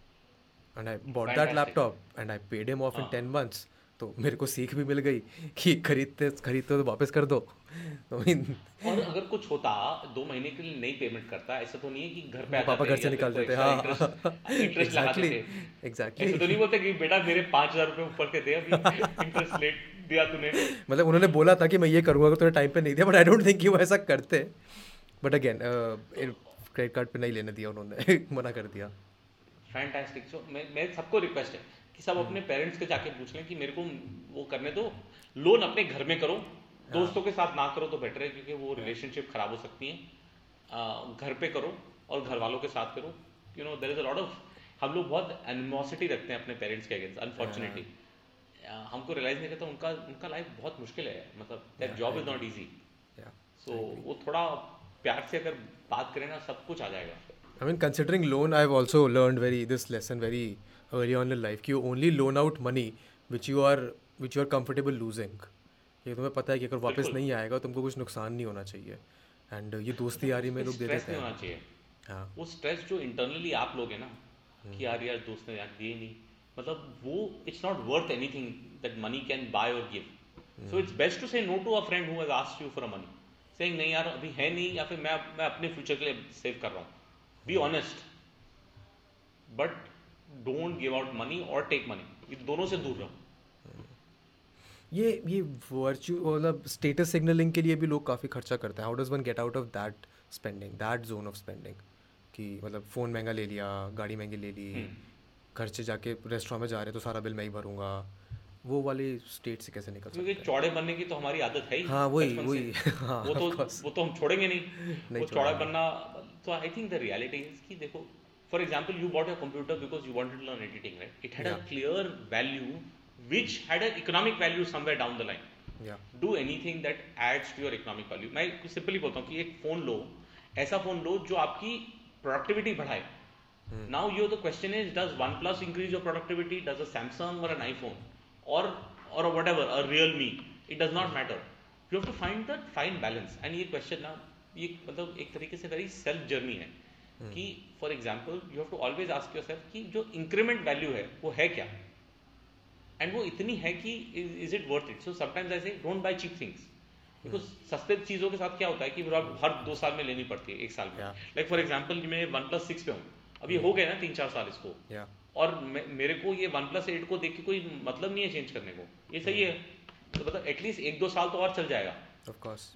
and I bought that laptop and I paid em off in ten months तो मेरे को सीख भी मिल गई कि खरीदते खरीदते तो वापस कर दो तो और अगर कुछ होता दो महीने के लिए नहीं पेमेंट करता ऐसा तो नहीं है कि घर पे पापा घर से निकाल देते हाँ एग्जैक्टली एग्जैक्टली तो नहीं बोलते कि बेटा मेरे पाँच हजार रुपये ऊपर के दे अभी इंटरेस्ट लेट दिया तूने मतलब उन्होंने बोला था कि मैं ये करूँगा तुमने टाइम पे नहीं दिया but I don't think you ऐसा करते बट अगेन क्रेडिट कार्ड पे नहीं लेने दिया उन्होंने मना कर दिया फैंटास्टिक सो मैं मैं सबको रिक्वेस्ट है कि सब अपने पेरेंट्स हम्म। के जाके पूछ लें कि मेरे को वो करने दो लोन अपने घर में करो हाँ। दोस्तों के साथ ना करो तो बेटर है क्योंकि वो रिलेशनशिप हाँ। खराब हो सकती है घर पे करो और घर वालों के साथ करो you know there is a lot of हम लोग बहुत एनिमोसिटी रखते हैं अपने पेरेंट्स के अगेंस्ट अनफॉर्चुनेटली हाँ। हमको रियलाइज नहीं करता उनका उनका लाइफ बहुत मुश्किल है मतलब that job is not easy so वो थोड़ा प्यार से अगर बात करें ना सब कुछ आ जाएगा I mean considering loan I also learn very this lesson very very on life की you only loan out money which you are which you are comfortable losing ये तुम्हें पता है कि अगर वापस नहीं आएगा तुमको कुछ नुकसान नहीं होना चाहिए एंड ये दोस्ती यारी में लोग दे देते हैं हाँ वो स्ट्रेस जो इंटरनली आप लोग हैं ना हम्म। कि यार यार दोस्त ने यार दिए नहीं मतलब वो it's not worth anything that money can buy और give so it's best to say no to a friend who has asked you for a money saying नहीं यार अभी है नहीं या फिर मैं मैं अपने फ्यूचर के लिए सेव कर रहा हूँ be honest but don't give out money और टेक मनी ये दोनों से दूर रहो ये ये वर्चुअल मतलब स्टेटस सिग्नलिंग के लिए भी लोग काफ़ी खर्चा करते हैं how does one get out of that spending that zone of spending कि मतलब फ़ोन महंगा ले लिया गाड़ी महंगी ले ली हम्म। घर से जाके रेस्टोरेंट में जा रहे तो सारा बिल मैं ही भरूंगा वो वाले स्टेट से कैसे निकल क्योंकि चौड़े बनने की तो हमारी आदत है ही हाँ वही वही हाँ, वो तो वो तो हम छोड़ेंगे नहीं, नहीं वो चौड़ा बनना तो I think the reality is कि देखो for example you bought a computer because you wanted to learn editing right it had a clear value which had a economic value somewhere down the line do anything that adds to your economic value मैं simply बोलता हूँ कि एक phone लो ऐसा phone लो जो आपकी productivity बढ़ाए now your the question is does one plus increase your productivity does a Samsung और an iPhone or or whatever a real me it does not matter you have to find that fine balance and ye question now ye matlab ek tarike se very self journey hai hmm. कि for example you have to always ask yourself कि जो increment value है वो है क्या and वो इतनी है कि is it worth it so sometimes I say don't buy cheap things because सस्ते चीजों के साथ क्या होता है कि हर दो साल में लेनी पड़ती है एक साल में लाइक फॉर एग्जाम्पल मैं वन प्लस सिक्स पे हूँ अभी हो hmm. गया ना तीन चार साल इसको yeah. और मेरे को ये वन प्लस एट को देख के कोई मतलब नहीं है चेंज करने को ये सही है तो मतलब एटलीस्ट एक दो साल तो और चल जाएगा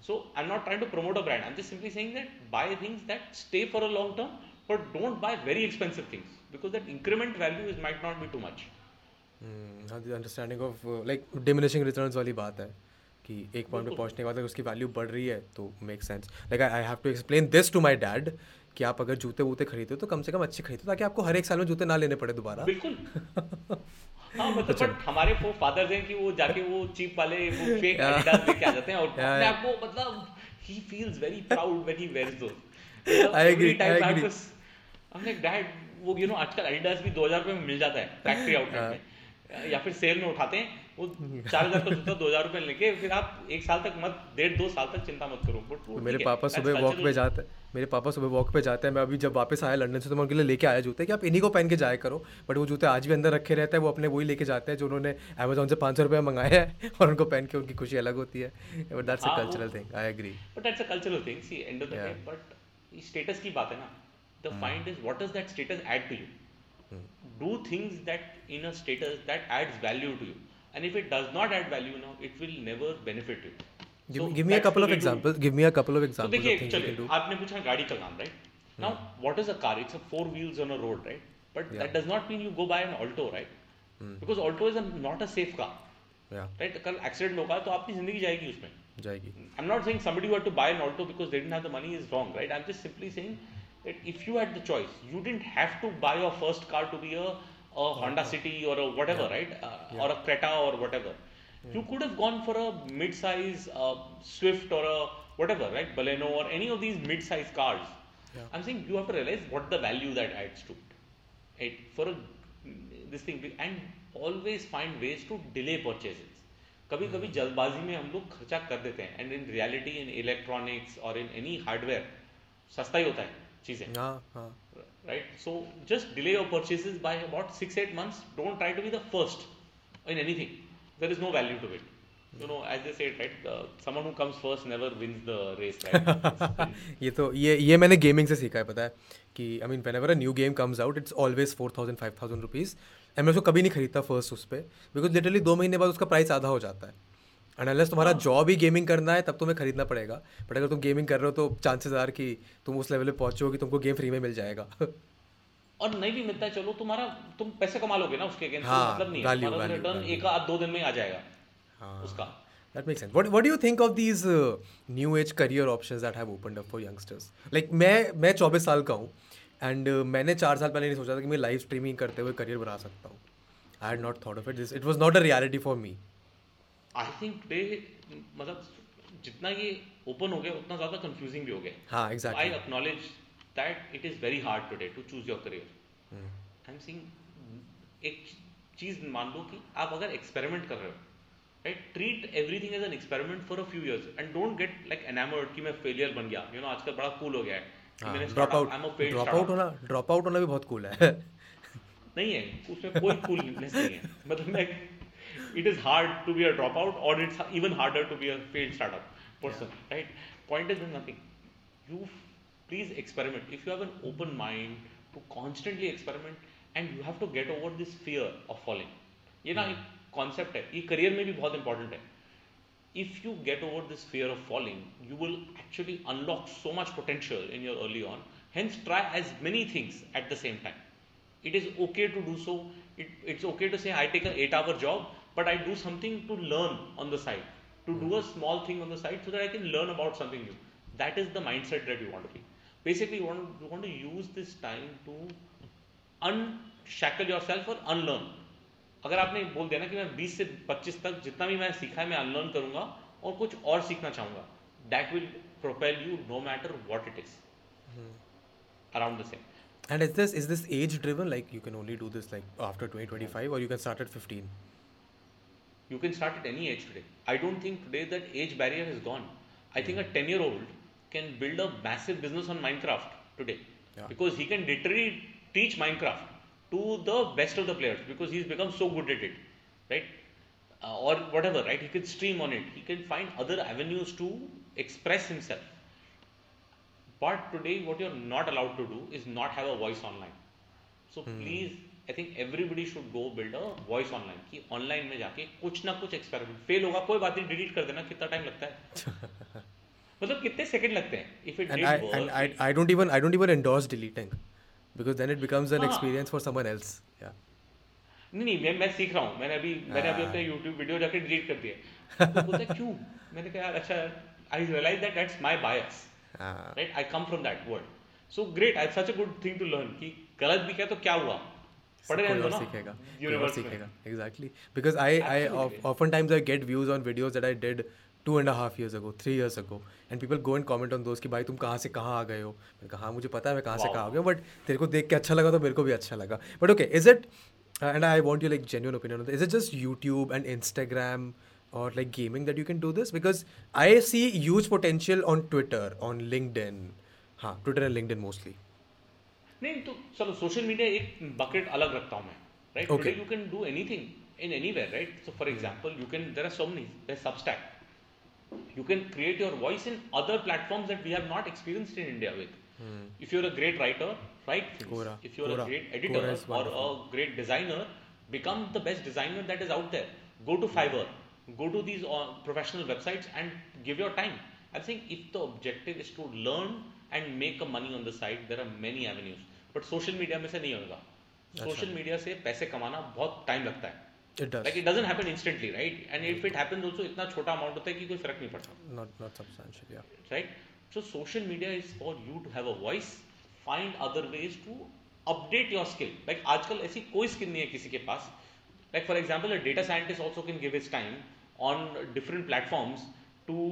so I not trying to promote a brand I am simply saying that buy things that stay for a long term but don't buy very expensive things because that increment value is might not be too much understanding of like diminishing returns वाली बात है कि एक point पे पहुंचने के बाद अगर उसकी वैल्यू बढ़ रही है तो make sense like I have to explain this to my dad कि आप अगर जूते वूते खरीदे तो कम से कम अच्छे खरीदो ताकि आपको हर एक साल में जूते ना लेने पड़े दोबारा बिल्कुल हाँ मतलब बट अच्छा। हमारे वो फादर्स हैं कि वो जाके वो चीप वाले वो फेक एडिडास लेके आ जाते हैं और अपने आप को मतलब he feels very proud when he wears I agree I agree हमने डैड वो यू नो आजकल एडिडास भी 2000 रुपए में मिल जाता है फैक्ट्री आउटलेट में या फिर सेल में उठाते हैं वो चार हजार का जूता दो हजार रुपए लेके फिर आप एक साल तक मत डेढ़ दो साल तक चिंता मत करो तो मेरे पापा सुबह वॉक पे जाते हैं मेरे पापा सुबह वॉक पे जाते हैं मैं अभी जब वापस आया लंदन से तो मैं उनके लिए लेके आया जूते कि आप इन्हीं को पहन के जाया करो बट वो जूते आज भी अंदर रखे रहते हैं वो अपने वही लेके जाते हैं जो उन्होंने अमेजोन से पाँच सौ रुपये मंगाया है और उनको पहन के उनकी खुशी अलग होती है but that's a cultural thing I agree but that's a cultural thing see and of the day but status की बात है ना the find is what does that status add to you do things that in a status that adds value to you and if it does not add value now it will never benefit you Give, give me a couple of examples. Give me a couple of तो examples देखिए of things you can चलिए do. आपने पूछा गाड़ी का काम right now what is a car it's a four wheels on a road right but Yeah. That does not mean you go by an Alto right because Alto is not a safe car Yeah, right कल accident होगा तो आपकी जिंदगी जाएगी उसमें जाएगी. I'm not saying somebody who had to buy an Alto because they didn't have the money is wrong, right? I'm just simply saying that if you had the choice, you didn't have to buy your first car to be a, a Honda City or a whatever, right? Uh, Or a Creta or whatever. You could have gone for a mid-size uh, Swift or a whatever, right? Baleno or any of these mid-size cars. Yeah. I'm saying you have to realize what the value that adds to it. Right? For a, this thing and always find ways to delay purchases. कभी कभी जल्दबाजी में हम लोग खर्चा कर देते हैं and in reality in electronics और इन एनी हार्डवेयर सस्ता ही होता है चीजें हाँ हाँ right so just delay your purchases by about 6 8 months don't try to be the first in anything there is no value to it. You know, as they say it right, uh, someone who comes first never wins the race, right? ये तो ये ये मैंने gaming से सीखा है पता है कि I mean whenever a new game comes out it's always four thousand five thousand rupees and मैं उसको कभी नहीं खरीदता फर्स्ट उस पर बिकॉज लिटरली दो महीने बाद उसका प्राइस आधा हो जाता है एंड अनलेस तुम्हारा जॉब हाँ। ही गेमिंग करना है तब तुम्हें खरीदना पड़ेगा बट अगर तुम गेमिंग कर रहे हो तो चांसेस आर कि तुम उस लेवल पे पहुंचोगे तुमको गेम फ्री में मिल जाएगा और नहीं भी मिलता है चलो तुम्हारा तुम पैसे कमा लोगे ना उसके अगेंस्ट तो हाँ, मतलब नहीं value, value, रिटर्न एक आध दो दिन में आ जाएगा हाँ, उसका That makes sense. What What do you think of these uh, new age career options that have opened up for youngsters? Like मैं मैं 24 साल का हूँ एंड uh, मैंने चार साल पहले नहीं सोचा था कि मैं लाइव स्ट्रीमिंग करते हुए करियर बना सकता हूँ I had not thought of it this it was not a reality for me I think today मतलब जितना ये ओपन हो गया उतना ज़्यादा कंफ्यूजिंग भी हो गया हाँ exactly I acknowledge that it is very hard today to choose your career I am seeing एक चीज़ मान लो कि आप अगर एक्सपेरिमेंट कर रहे हो right treat everything as an experiment for a few years and don't get like enamoured कि मैं फेलियर बन गया यू नो आजकल बड़ा कूल हो गया है ड्रॉप हाँ, आउट होना भी बहुत कूल है नहीं है उसमें कोई कूल नहीं है मतलब like it is hard to be a drop out और it's even harder to be a failed startup person right point is nothing you Please experiment if you have an open mind to constantly experiment and you have to get over this fear of falling ये ना एक concept है ये career में भी बहुत important है if you get over this fear of falling, you will actually unlock so much potential in your early on. Hence, try as many things at the same time. It is okay to do so. It, it's okay to say, I take an eight hour job, but I do something to learn on the side, to do a small thing on the side so that I can learn about something new. That is the mindset that you want to be. basically you want, you want to use this time to unshackle yourself or unlearn अगर आपने बोल दिया ना कि मैं 20 से 25 तक जितना भी मैं सीखा है मैं अनलर्न करूंगा और कुछ और सीखना चाहूंगा that will propel you no matter what it is around the same end is this is this age driven like you can only do this like after 2025 और you can start at 15 you can start at any age today I don't think today that age barrier is gone I think a 10 year old can build a massive business on Minecraft today yeah. because he can literally teach Minecraft to the best of the players because he's become so good at it, right? Uh, or whatever, right? He can stream on it. He can find other avenues to express himself. But today, what you're not allowed to do is not have a voice online. So hmm. please, I think everybody should go build a voice online. Ki online mein jaake kuch na kuch experiment. Fail hoga, koi baat nahi, delete kar dena. Kitna time lagta hai? मतलब कितने second लगते हैं if it did work and I I don't even I don't even endorse deleting because then it becomes an हाँ. experience for someone else नहीं नहीं मैं मैं सीख रहा हूं मैंने अभी मैंने अभी अपने YouTube वीडियो जाकर डिलीट कर दिए पता क्यों मैंने कहा यार अच्छा I realize that that's my bias right I come from that world so great I such a good thing to learn कि गलत भी किया तो क्या हुआ सीखेगा सीखेगा exactly. Because I, I, often times I get views on videos that I did two and half years ago three years ago and people go and comment on दोस्त कि भाई तुम कहाँ से कहाँ आ गए हो मैंने कहा हाँ, मुझे पता है मैं कहाँ wow. से कहाँ आ गया बट तेरे को देख के अच्छा लगा तो मेरे को भी अच्छा लगा but okay is it and I want you like genuine opinion is it just YouTube and Instagram और like gaming that you can do this because I see use potential on Twitter on LinkedIn हाँ and and LinkedIn mostly नहीं तो चलो social media एक bucket अलग रखता हूँ मैं right you can do anything in where right so for example you can there are so money there you can create your voice in other platforms that we have not experienced in India with. Hmm. If you're a great writer, write things. Kora. If you're Kora. a great editor or a great designer, become the best designer that is out there. Go to Fiverr, go to these uh, professional websites and give your time. I'm saying if the objective is to learn and make a money on the side, there are many avenues. But social media में से नहीं होगा social media से पैसे कमाना बहुत time लगता है It does. Like it doesn't happen instantly, right? And if it happens also, इतना छोटा amount होता है कि कोई फर्क नहीं पड़ता. Not not substantial, yeah. Right. So social media is for you to have a voice. Find other ways to update your skill. Like आजकल ऐसी कोई skill नहीं है किसी के पास. Like for example, a data scientist also can give his time on different platforms to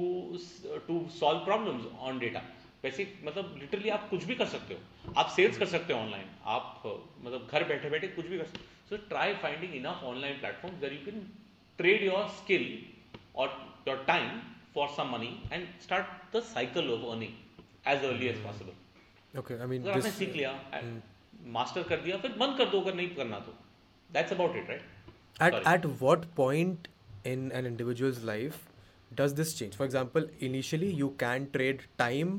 to solve problems on data. वैसे मतलब literally आप कुछ भी कर सकते हो आप सेल्स कर सकते हो ऑनलाइन आप मतलब घर बैठे बैठे कुछ भी कर सकते हो So try finding enough online platforms where you can trade your skill or your time for some money and start the cycle of earning as early as possible. Okay, I mean, so this, अगर आपने सीख लिया, master kar diya fir band kar do agar nahi karna to That's about it, right? At Sorry. at what point in an individual's life does this change? For example, initially you can trade time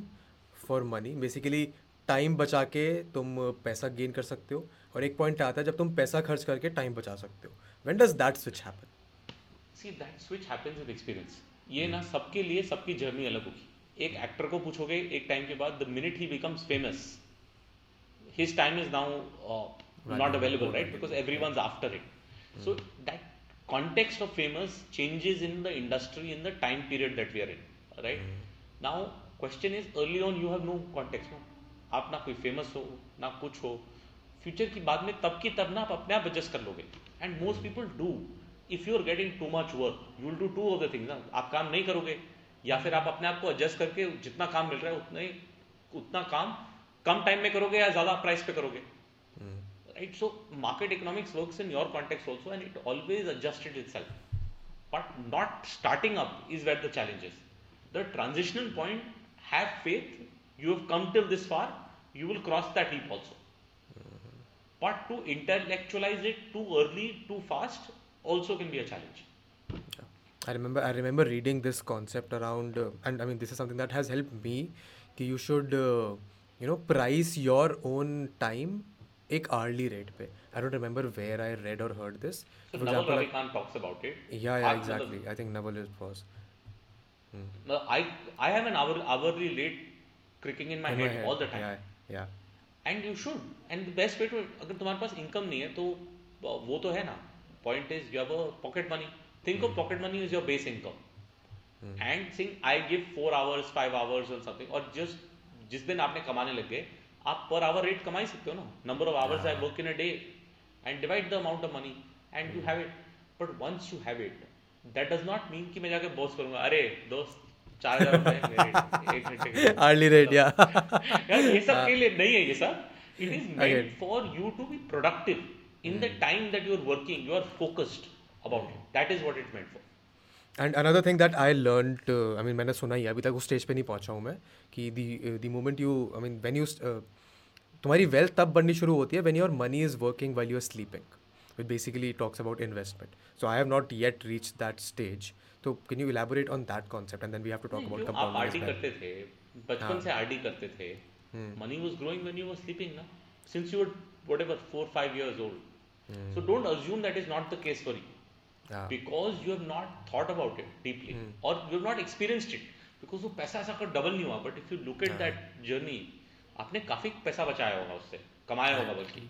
for money. Basically, time बचा के तुम पैसा gain कर सकते हो और एक point आता है जब तुम पैसा खर्च करके टाइम बचा सकते हो when does that switch happen see that switch happens with experience ये ना hmm. सबके लिए सबकी जर्नी अलग होगी एक एक्टर को पूछोगे एक टाइम के बाद the minute he becomes famous his time is now not available right because every one after it so that context of famous changes in the industry in the time period that we are in right now question is early on you have no context no आप ना कोई famous हो ना कुछ हो future की बाद में तब की तब ना आप अपने आप एडजस्ट कर लोगे and most people do if you are getting too much work you will do two of the things ना आप काम नहीं करोगे या फिर आप अपने आप को एडजस्ट करके जितना काम मिल रहा है उतना ही उतना काम कम टाइम में करोगे या ज्यादा प्राइस पे करोगे right so market economics work in your contact also and it always adjusted itself but not starting up is wait the challenges the transitional point have faith you have come till this far you will cross that heap also But to intellectualize it too early, too fast, also can be a challenge. Yeah. I remember reading this concept around, uh, and I mean, this is something that has helped me, that you should, uh, price your own time ek hourly rate pe. I don't remember where I read or heard this. So for Naval Ravikant talks about it. Yeah, exactly. I think Naval was. Hmm. I have an hourly rate cricking in my head all the time. Yeah. And you should and best way to अगर तुम्हारे पास income नहीं है तो वो तो है ना point is you have a pocket money think of pocket money is your base income and sing I give four hours five hours और समथिंग और जस्ट जिस दिन आपने कमाने लग गए आप पर आवर रेट कमा ही सकते हो ना number of hours I work in a day and divide the amount of money and you have it but once you have it that does not mean कि मैं जाकर बॉस करूंगा अरे दोस्त चार हार्डली रेट या ये सब के लिए नहीं है ये सब it is made for you to be productive in the time that you are working you are focused about it that is what it meant for and another thing that I learn I mean मैंने सुना ही अभी तक उस stage पे नहीं पहुंचा हूं मैं कि the the moment you I mean when you तुम्हारी वेल्थ तब बननी शुरू होती है when your money is working well you are sleeping with basically talks about investment so I have not yet reach that stage तो can you elaborate on that concept and then we have to talk about compound आप RD करते थे बचपन से RD हाँ। करते थे money was growing when you were sleeping ना since you were whatever 4 5 years old so don't assume that is not the case for you because you have not thought about it deeply और you have not experienced it because वो पैसा ऐसा कर double नहीं हुआ but if you look at that journey आपने काफी पैसा बचाया होगा उससे कमाया होगा हाँ, बल्कि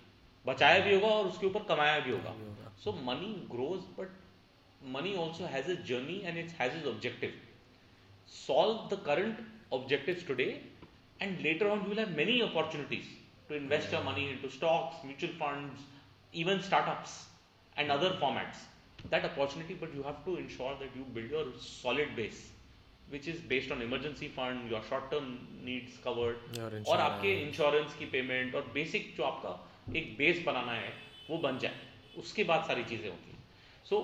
बचाया भी होगा और उसके ऊपर कमाया भी होगा so money grows but money also has a journey and it has its objective solve the current objectives today and later on you will have many opportunities to invest your money into stocks mutual funds even startups and other formats that opportunity but you have to ensure that you build your solid base which is based on emergency fund your short term needs covered Your और आपके insurance. Insurance की payment और basic जो आपका एक base बनाना है वो बन जाए उसके बाद सारी चीजें होती हैं सो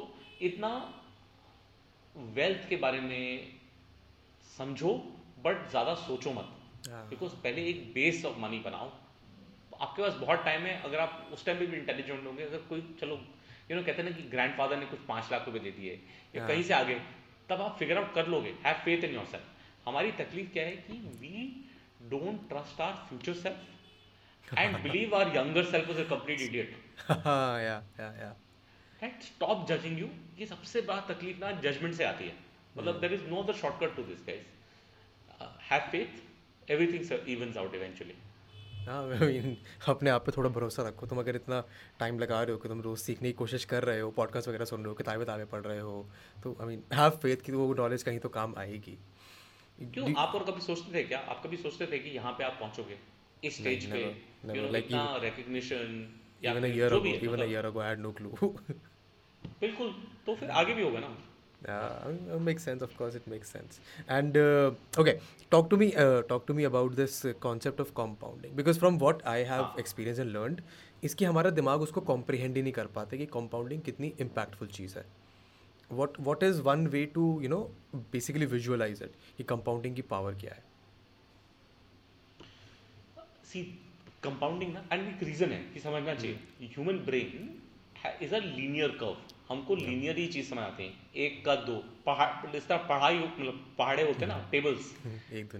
इतना वेल्थ के बारे में समझो बट ज़्यादा सोचो मत बिकॉज हाँ। पहले एक बेस ऑफ मनी बनाओ आपके पास बहुत टाइम है अगर आप उस टाइम भी इंटेलिजेंट होंगे अगर कोई चलो यू नो कहते ना कि ग्रैंडफादर ने कुछ पांच लाख रुपए दे दिए या हाँ। कहीं से आगे तब आप फिगर आउट कर लोगे have faith in yourself हमारी तकलीफ क्या है कि we don't trust our future self and believe our younger self is a complete idiot and stop judging you ये सबसे बड़ा तकलीफ ना जजमेंट से आती है मतलब there is no other shortcut to this guys have faith everything evens out eventually हाँ मीन अपने आप पे थोड़ा भरोसा रखो तुम अगर इतना टाइम लगा रहे हो कि तुम रोज़ सीखने की कोशिश कर रहे हो पॉडकास्ट वगैरह सुन रहे हो किताबें किताबें पढ़ रहे हो तो आई मीन हैव फेथ कि वो नॉलेज कहीं तो काम आएगी क्यों दि... आप और कभी सोचते थे क्या आप कभी सोचते थे कि यहाँ पे आप पहुँचोगे इस स्टेज पे you like recognition even a year ago even a year ago I had no clue बिल्कुल तो फिर आगे भी होगा ना makes sense of it makes sense and okay talk to me talk to me about this concept of compounding because from what I have experience and learn इसकी हमारा दिमाग उसको कॉम्प्रिहेंड ही नहीं कर पाते कि कॉम्पाउंडिंग कितनी इम्पैक्टफुल चीज़ है what what is one way to you know basically visualize it कि कंपाउंडिंग की पावर क्या है सी कंपाउंडिंग ना एंड एक रीज़न है कि समझना चाहिए human hmm. Brain is a linear curve हमको लीनियर ही चीज समझ आती है एक का दो पहाड़ इस तरह पढ़ाई मतलब पहाड़े होते हैं ना tables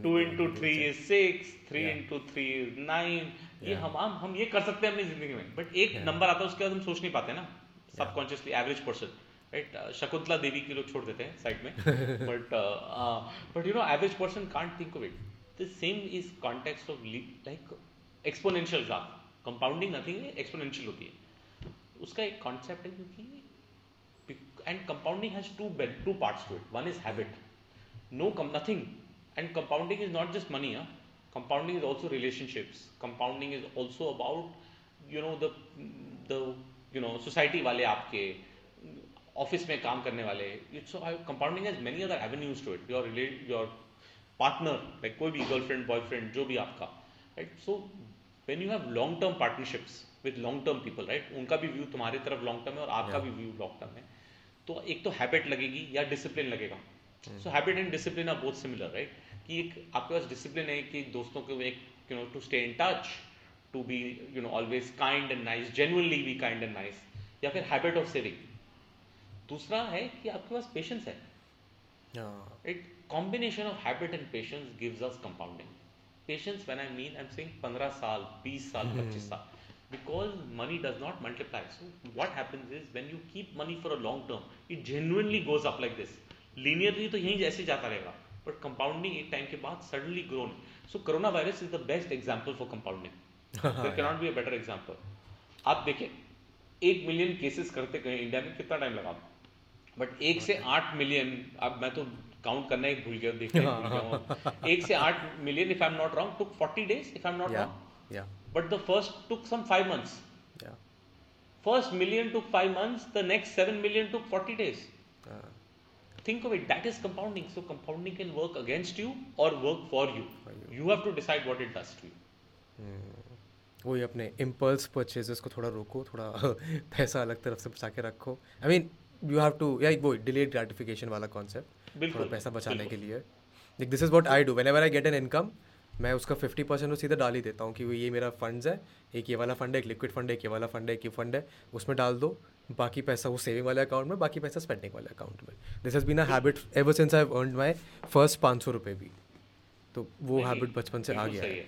two into three is six three into three is nine ये हम हम ये कर सकते हैं अपनी जिंदगी में बट एक नंबर आता है उसके बाद हम सोच नहीं पाते ना subconsciously average person right Shakuntala Devi के लोग छोड़ देते हैं साइड में but but you know average person can't think of it the same is context of like exponential graph compounding nothing exponential होती है उसका एक कॉन्सेप्ट है क्योंकि and compounding has two two parts to it one is habit no come nothing and compounding is not just money compounding is also relationships compounding is also about you know the you know society वाले आपके office में काम करने वाले it's compounding has many other avenues to it your your partner like कोई भी girlfriend boyfriend जो भी आपका right so when you have long term partnerships with long term people right उनका भी व्यू तुम्हारे तरफ लॉन्ग टर्म है और आपका yeah. भी व्यू लॉन्ग टर्म है तो एक तो हैबिट लगेगी या डिसिप्लिन लगेगा so habit and discipline are बहुत सिमिलर राइट कि एक आपके पास डिसिप्लिन है कि दोस्तों को एक you know to stay in touch to be you know always kind and nice genuinely be kind and nice या फिर हैबिट ऑफ सेविंग दूसरा है कि आपके पास पेशेंस है it combination of habit and patience gives us compounding patience when I mean I am saying 15 साल 20 साल 25 hmm. साल because money does not multiply. So what happens is when you keep money for a long term, it genuinely goes up like this. Linearly तो यहीं जैसे जाता रहेगा but compounding एक time के बाद suddenly grown so corona virus is the best example for compounding there cannot be a better example आप देखिए एक मिलियन केसेस करते गए इंडिया में कितना टाइम लगा बट एक से आठ मिलियन अब मैं तो काउंट करना ही भूल गया देखना एक से आठ million if I am not wrong took forty days if I am not wrong but the first took some five months. Yeah. First million took five months, the next seven million took 40 days. Uh. Think of it, that is compounding. So, compounding can work against you or work for you. For you. you have to decide what it does to you. Hmm. वही अपने impulse purchases को थोड़ा रोको थोड़ा पैसा अलग तरफ से बचा के रखो I mean you have to या वो डिलेड ग्रेटिफिकेशन वाला कॉन्सेप्ट थोड़ा पैसा बचाने के लिए this is what I do whenever I get an income मैं उसका फिफ्टी परसेंट सीधा डाल ही देता हूँ कि ये मेरा फंड्स है एक ये वाला फंड है एक लिक्विड फंड है एक ये वाला फंड है एक ये फंड है उसमें डाल दो बाकी पैसा वो सेविंग वाले अकाउंट में बाकी पैसा स्पेंडिंग वाले अकाउंट में this has been a habit ever since I earn my first पाँच सौ रुपये भी तो वो हैबिट बचपन से आ गया है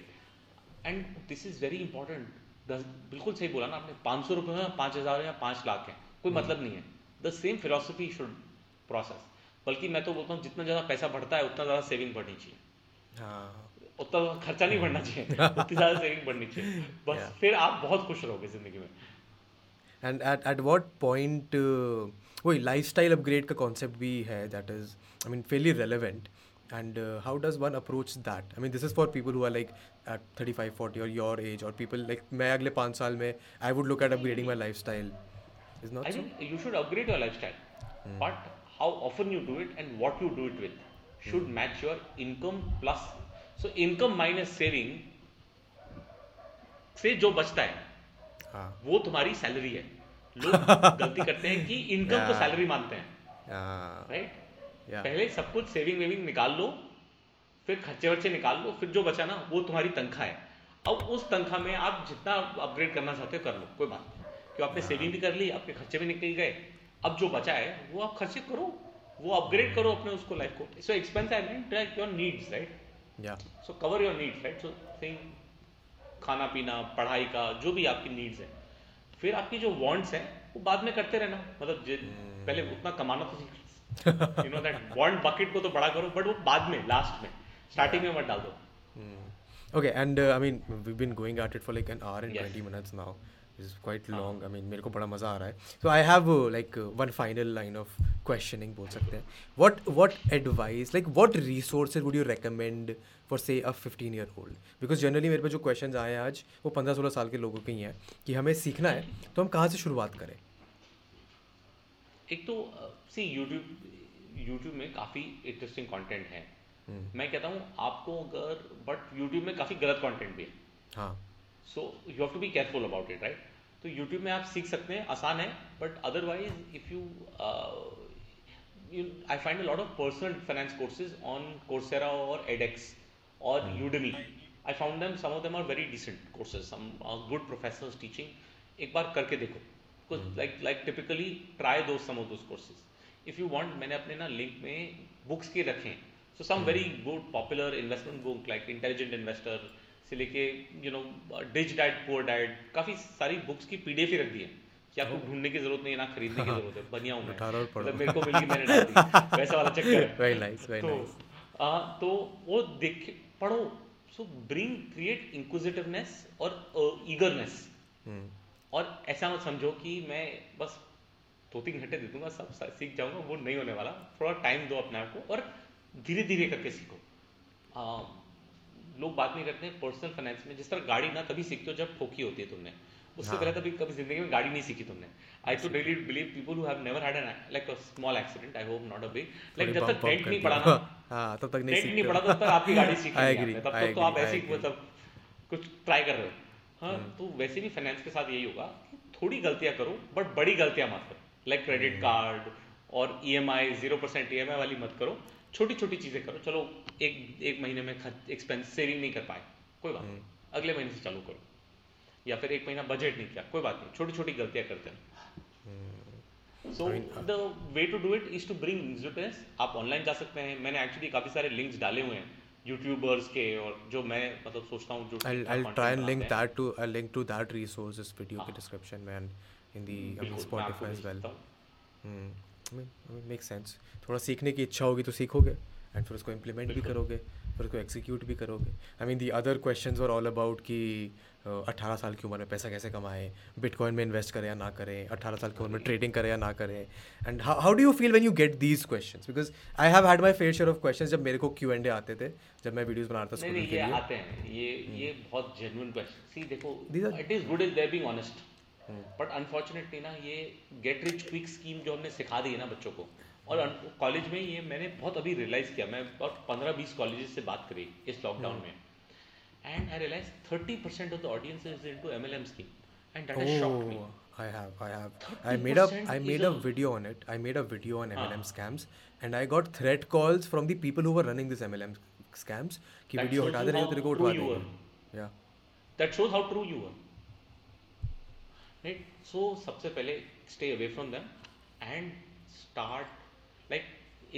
and this is very important दस बिल्कुल सही बोला ना आपने पाँच सौ रुपये पाँच हज़ार या पाँच लाख है कोई हम्म। मतलब नहीं है the same philosophy should process बल्कि मैं तो बोलता हूँ जितना ज़्यादा पैसा बढ़ता है उतना ज़्यादा सेविंग बढ़नी चाहिए हाँ उतना तो खर्चा नहीं बढ़ना चाहिए उतनी ज्यादा सेविंग बढ़नी चाहिए बस yeah. फिर आप बहुत खुश रहोगे जिंदगी में and at at what point वही लाइफ स्टाइल अपग्रेड का कॉन्सेप्ट भी है that is I mean fairly relevant and how does one approach that I mean this is for people who are like at thirty five forty और your age और people like मैं अगले पाँच साल में I would look at upgrading my lifestyle is not I think you should upgrade your lifestyle but how often you do it and what you do it with should match your income plus so income minus saving से जो बचता है हाँ. वो तुम्हारी salary है लोग गलती करते हैं कि इनकम को सैलरी मानते हैं राइट पहले सब कुछ सेविंग वेविंग निकाल लो फिर खर्चे वर्चे निकाल लो फिर जो बचा ना वो तुम्हारी तनखा है अब उस तनखा में आप जितना अपग्रेड करना चाहते हो कर लो कोई बात नहीं क्यों आपने सेविंग भी कर ली आपके खर्चे भी निकल गए अब जो बचा है वो आप खर्चे करो वो अपग्रेड hmm। करो अपने उसको लाइफ को so expense I mean track your needs right so cover your needs right so think खाना पीना पढ़ाई का जो भी आपकी नीड्स है फिर आपकी जो वॉन्ट्स है वो बाद में करते रहना मतलब hmm. पहले उतना कमाना तो सीख यू दैट वॉन्ट बकेट को तो बड़ा करो बट वो बाद में लास्ट में स्टार्टिंग में मत डाल दो okay and I mean we been going at it for like an hour and 20 minutes now is quite long I mean मेरे को बड़ा मज़ा आ रहा है so I have like one final line of questioning बोल सकते हैं what what advice like what resource would you recommend for say a fifteen year old because generally मेरे पे जो क्वेश्चन आए हैं आज वो पंद्रह सोलह साल के लोगों के ही हैं कि हमें सीखना है तो हम कहाँ से शुरुआत करें एक तो सी यूट्यूब यूट्यूब में काफ़ी इंटरेस्टिंग कंटेंट है हम्म। मैं कहता हूँ आपको अगर बट यूट्यूब में काफ़ी गलत कंटेंट भी है हाँ so you have to be careful about it right तो यूट्यूब में आप सीख सकते हैं आसान है but otherwise if you I find a lot of personal finance courses on Coursera और एडेक्स और Udemy I found them some of them are very decent courses some good professional teaching एक बार करके देखो लाइक लाइक टिपिकली ट्राई दो some of those courses if you want मैंने अपने ना लिंक में बुक्स के रखे हैं so some very good popular investment book like intelligent investor से लेके you know rich dad poor dad काफ़ी सारी बुक्स की पी ही रख दी है कि आपको ढूंढने की जरूरत नहीं है ना खरीदने की जरूरत है बनिया हूँ मतलब मेरे को मिली मैंने डाल दी वैसा वाला चक्कर है very nice, very तो तो वो देख पढ़ो सो ब्रिंग क्रिएट इंक्विजिटिवनेस और ईगरनेस हम्म। और ऐसा मत समझो कि मैं बस दो तीन घंटे दे दूंगा सब सीख जाऊंगा वो नहीं होने वाला थोड़ा टाइम दो अपने आप को और धीरे धीरे करके सीखो लोग बात नहीं करते पर्सनल फाइनेंस में जिस तरह गाड़ी ना तभी सीखते हो जब ठोकी होती है तुमने उससे हाँ। पहले तभी कभी जिंदगी में गाड़ी नहीं सीखी तुमने I truly believe people who have never had an like a small accident I hope not a big like जब तक टेंट नहीं पड़ा ना हां तब तक नहीं टेंट नहीं पड़ा तब तक आपकी गाड़ी सीखी तब तक तो आप ऐसे ही मतलब कुछ ट्राई कर रहे हो हां हाँ। तो वैसे भी फाइनेंस के साथ यही होगा थोड़ी गलतियां करो बट बड़ी गलतियां मत करो लाइक क्रेडिट कार्ड और E M I zero percent E M I वाली मत करो छोटी छोटी चीज़ें करो चलो एक एक महीने में खर्च एक्सपेंस सेविंग नहीं कर पाए कोई बात हम्म। नहीं अगले महीने से चालू करो या फिर एक महीना बजट नहीं किया कोई बात नहीं छोटी छोटी गलतियां करते हैं so the way to do it is to bring investors आप ऑनलाइन जा सकते हैं मैंने एक्चुअली काफ़ी सारे लिंक्स डाले हुए हैं यूट्यूबर्स के और जो मैं मतलब सोचता हूँ जो I try and link that to I link to that resource इस वीडियो के डिस्क्रिप्शन में and in the Spotify as well make sense थोड़ा सीखने की इच्छा होगी तो सीखोगे एंड फिर उसको इम्प्लीमेंट भी करोगे फिर उसको एक्सिक्यूट भी करोगे I mean the other question और ऑल अबाउट कि अट्ठारह साल की उम्र में पैसा कैसे कमाएं बिटकॉइन में इन्वेस्ट करें या ना करें अट्ठारह साल की उम्र में ट्रेडिंग करें या ना करें and how do you feel when you get these question because I have had my fair share of question जब मेरे को क्यू एंड आते थे जब मैं वीडियोज बनाता था आते हैं ये ये हम्म। बहुत जेनुअन क्वेश्चन सी देखो it is good is honest but hmm. Unfortunately ना ये गेट रिच क्विक स्कीम जो हमने सिखा दी है ना बच्चों को और कॉलेज में ये मैंने बहुत अभी रियलाइज़ किया मैं अबाउट पंद्रह बीस कॉलेज से बात करी इस लॉकडाउन हम्म। में and I realise thirty percent of the audience is into M L M scheme and that has shocked me I have, I have. I made up, I made a video on it. I made a video on MLM ah. scams, and I got threat calls from the people who were running these MLM scams. कि video हटा दे रहे हो तेरे को Yeah. That shows how true you were. Right so सबसे पहले stay away from them and start like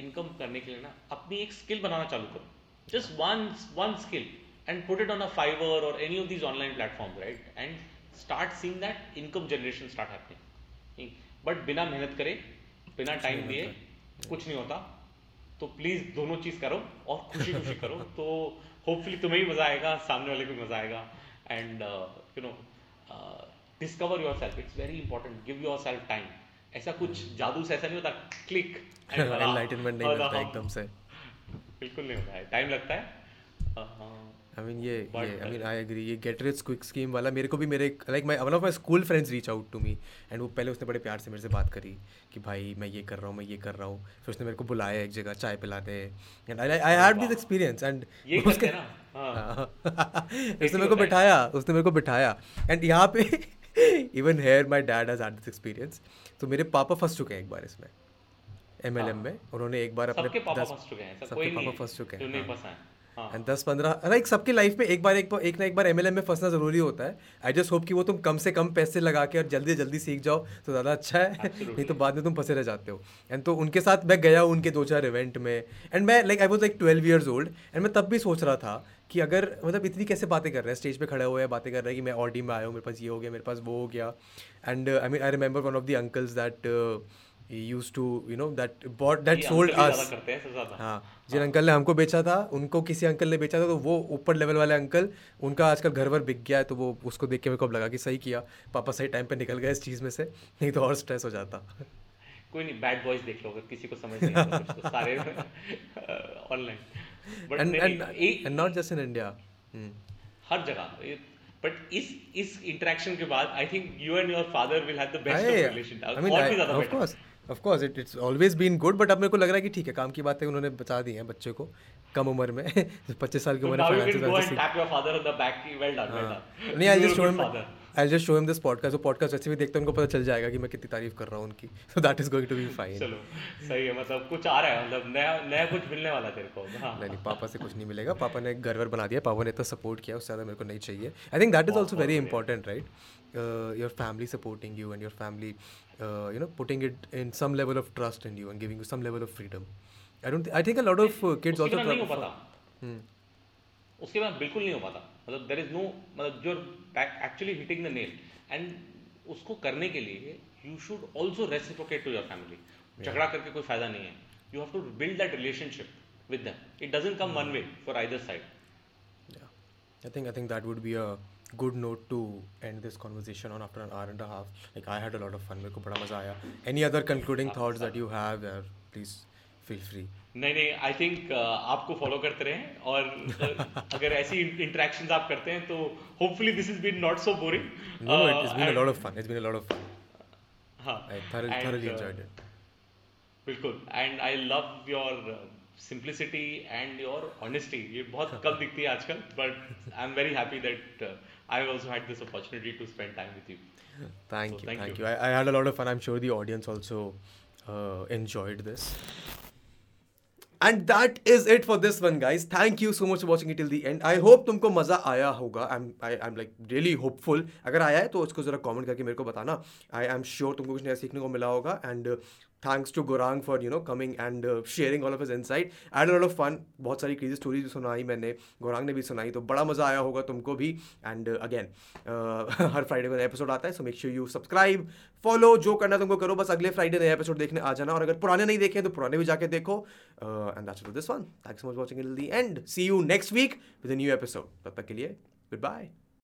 income करने के लिए ना अपनी एक स्किल बनाना चालू करो just one one skill and put it on a Fiverr और any of these online platform right and start seeing that income generation start happening but बिना मेहनत करे बिना टाइम दिए कुछ नहीं होता तो प्लीज दोनों चीज करो और खुशी खुशी करो तो होपफुली तुम्हें भी मजा आएगा सामने वाले को मजा आएगा and you know discover yourself it's very important give yourself time ऐसा कुछ जादू से ऐसा नहीं होता क्लिक एनलाइटनमेंट नहीं मिलता एकदम से बिल्कुल नहीं होता है टाइम लगता है आई uh-huh. मीन ये आई मीन आई एग्री ये गेट रिच क्विक स्कीम वाला मेरे को भी मेरे like my one of my school friends reach out to me and वो पहले उसने बड़े प्यार से मेरे से बात करी कि भाई मैं ये कर रहा हूँ मैं ये कर रहा हूँ फिर उसने मेरे को बुलाया एक जगह चाय पिलाते and I I had this experience and उसके हाँ। उसने मेरे को बिठाया उसने मेरे को बिठाया एंड यहाँ पे even here my dad has this experience तो मेरे पापा फंस चुके हैं एक बार इसमें एम एल एम में उन्होंने एक बार अपने पापा फंस चुके हैं सबके पापा फंस चुके हैं एंड हाँ। दस पंद्रह लाइक सबके लाइफ में एक बार एक, एक ना एक बार एम में फंसना जरूरी होता है आई जस्ट होप कि वो तुम कम से कम पैसे लगा के और जल्दी जल्दी सीख जाओ तो ज़्यादा अच्छा है नहीं तो बाद में तुम फंसे रह जाते हो एंड तो उनके साथ मैं गया उनके दो चार इवेंट में एंड मैं like I was like twelve years old and मैं तब भी सोच रहा था कि अगर मतलब इतनी कैसे बातें कर रहे हैं स्टेज पे खड़े हुए हैं बातें कर रहे हैं कि मैं ऑडी में आया हूँ मेरे पास ये हो गया मेरे पास वो हो गया and I mean I remember one of the uncles that used to you know that bought that sold us हाँ जिन हाँ। अंकल ने हमको बेचा था उनको किसी अंकल ने बेचा था तो वो ऊपर लेवल वाले अंकल उनका आजकल घर वर बिक गया है तो वो उसको देख के मेरे को अब लगा कि सही किया पापा सही टाइम पे निकल गए इस चीज़ में से नहीं तो और स्ट्रेस हो जाता कोई नहीं बैड बॉयज देख लो अगर किसी को समझ नहीं आता तो सारे online but not just in India हर जगह बट इस इस इंटरेक्शन के बाद I think you and your father will have the best relation और भी ज्यादा better of course it it's always been good but अब मेरे को लग रहा है कि ठीक है काम की बात है उन्होंने बता दी है बच्चे को कम उम्र में पच्चीस साल की उम्र में हाँ। नहीं I just I just show him this podcast तो पॉडकास्ट अच्छे भी देखते हैं उनको पता चल जाएगा कि मैं कितनी तारीफ कर रहा हूँ उनकी so that is going to be fine चलो सही है मतलब कुछ आ रहा है मतलब नया नया कुछ मिलने वाला तेरे को हाँ. नहीं नहीं पापा से कुछ नहीं मिलेगा पापा ने घर वर बना दिया पापा ने इतना सपोर्ट किया उससे ज़्यादा मेरे को नहीं चाहिए I think that is also very important right your family supporting you and your family you know putting it in some level of trust in you and giving you some level of freedom I don't I think a lot of kids also उसके बाद बिल्कुल नहीं हो पाता मतलब there is no मतलब जो back actually hitting the nail and उसको करने के लिए you should also reciprocate to your family झगड़ा करके कोई फायदा नहीं है you have to build that relationship with them it doesn't come one way for either side I think I think that would be a good note to end this conversation on after an hour and a half. Like I had a lot of fun. मेरे को बड़ा मजा आया. Any other concluding हाँ, thoughts हाँ। that you have? Please feel free. नहीं नहीं I think uh, आपको फॉलो करते रहे और uh, अगर ऐसी इंटरेक्शंस आप करते हैं तो hopefully this is been not so boring no it is been a lot of fun it's been a lot of fun हां आई थॉरली एंजॉयड इट बिल्कुल and I love your simplicity and your honesty ये बहुत कम दिखती है आजकल but I am very happy that I also had this opportunity to spend time with you thank you thank you I had a lot of fun I am sure the audience also enjoyed this and that is it for this one guys thank you so much for watching till the end I hope तुमको मजा आया होगा I am I am like really hopeful अगर आया है तो उसको जरा कॉमेंट करके मेरे को बताना आई एम श्योर तुमको कुछ नया सीखने को मिला होगा and thanks to Gaurang for you know coming and sharing all of his insight and lot of fun बहुत सारी स्टोरी स्टोरीज सुनाई मैंने गोरांग ने भी सुनाई तो बड़ा मज़ा आया होगा तुमको भी and again uh, uh her Friday को नया एपिसोड आता है so make sure you subscribe follow जो करना तुमको करो बस अगले फ्राइडे नया एपिसोड देखने आ जाना और अगर पुराने नहीं देखे तो पुराने भी जाके देखो and that's this one thanks so much watching in the end see you next week with new episode तब तक के लिए गुड बाय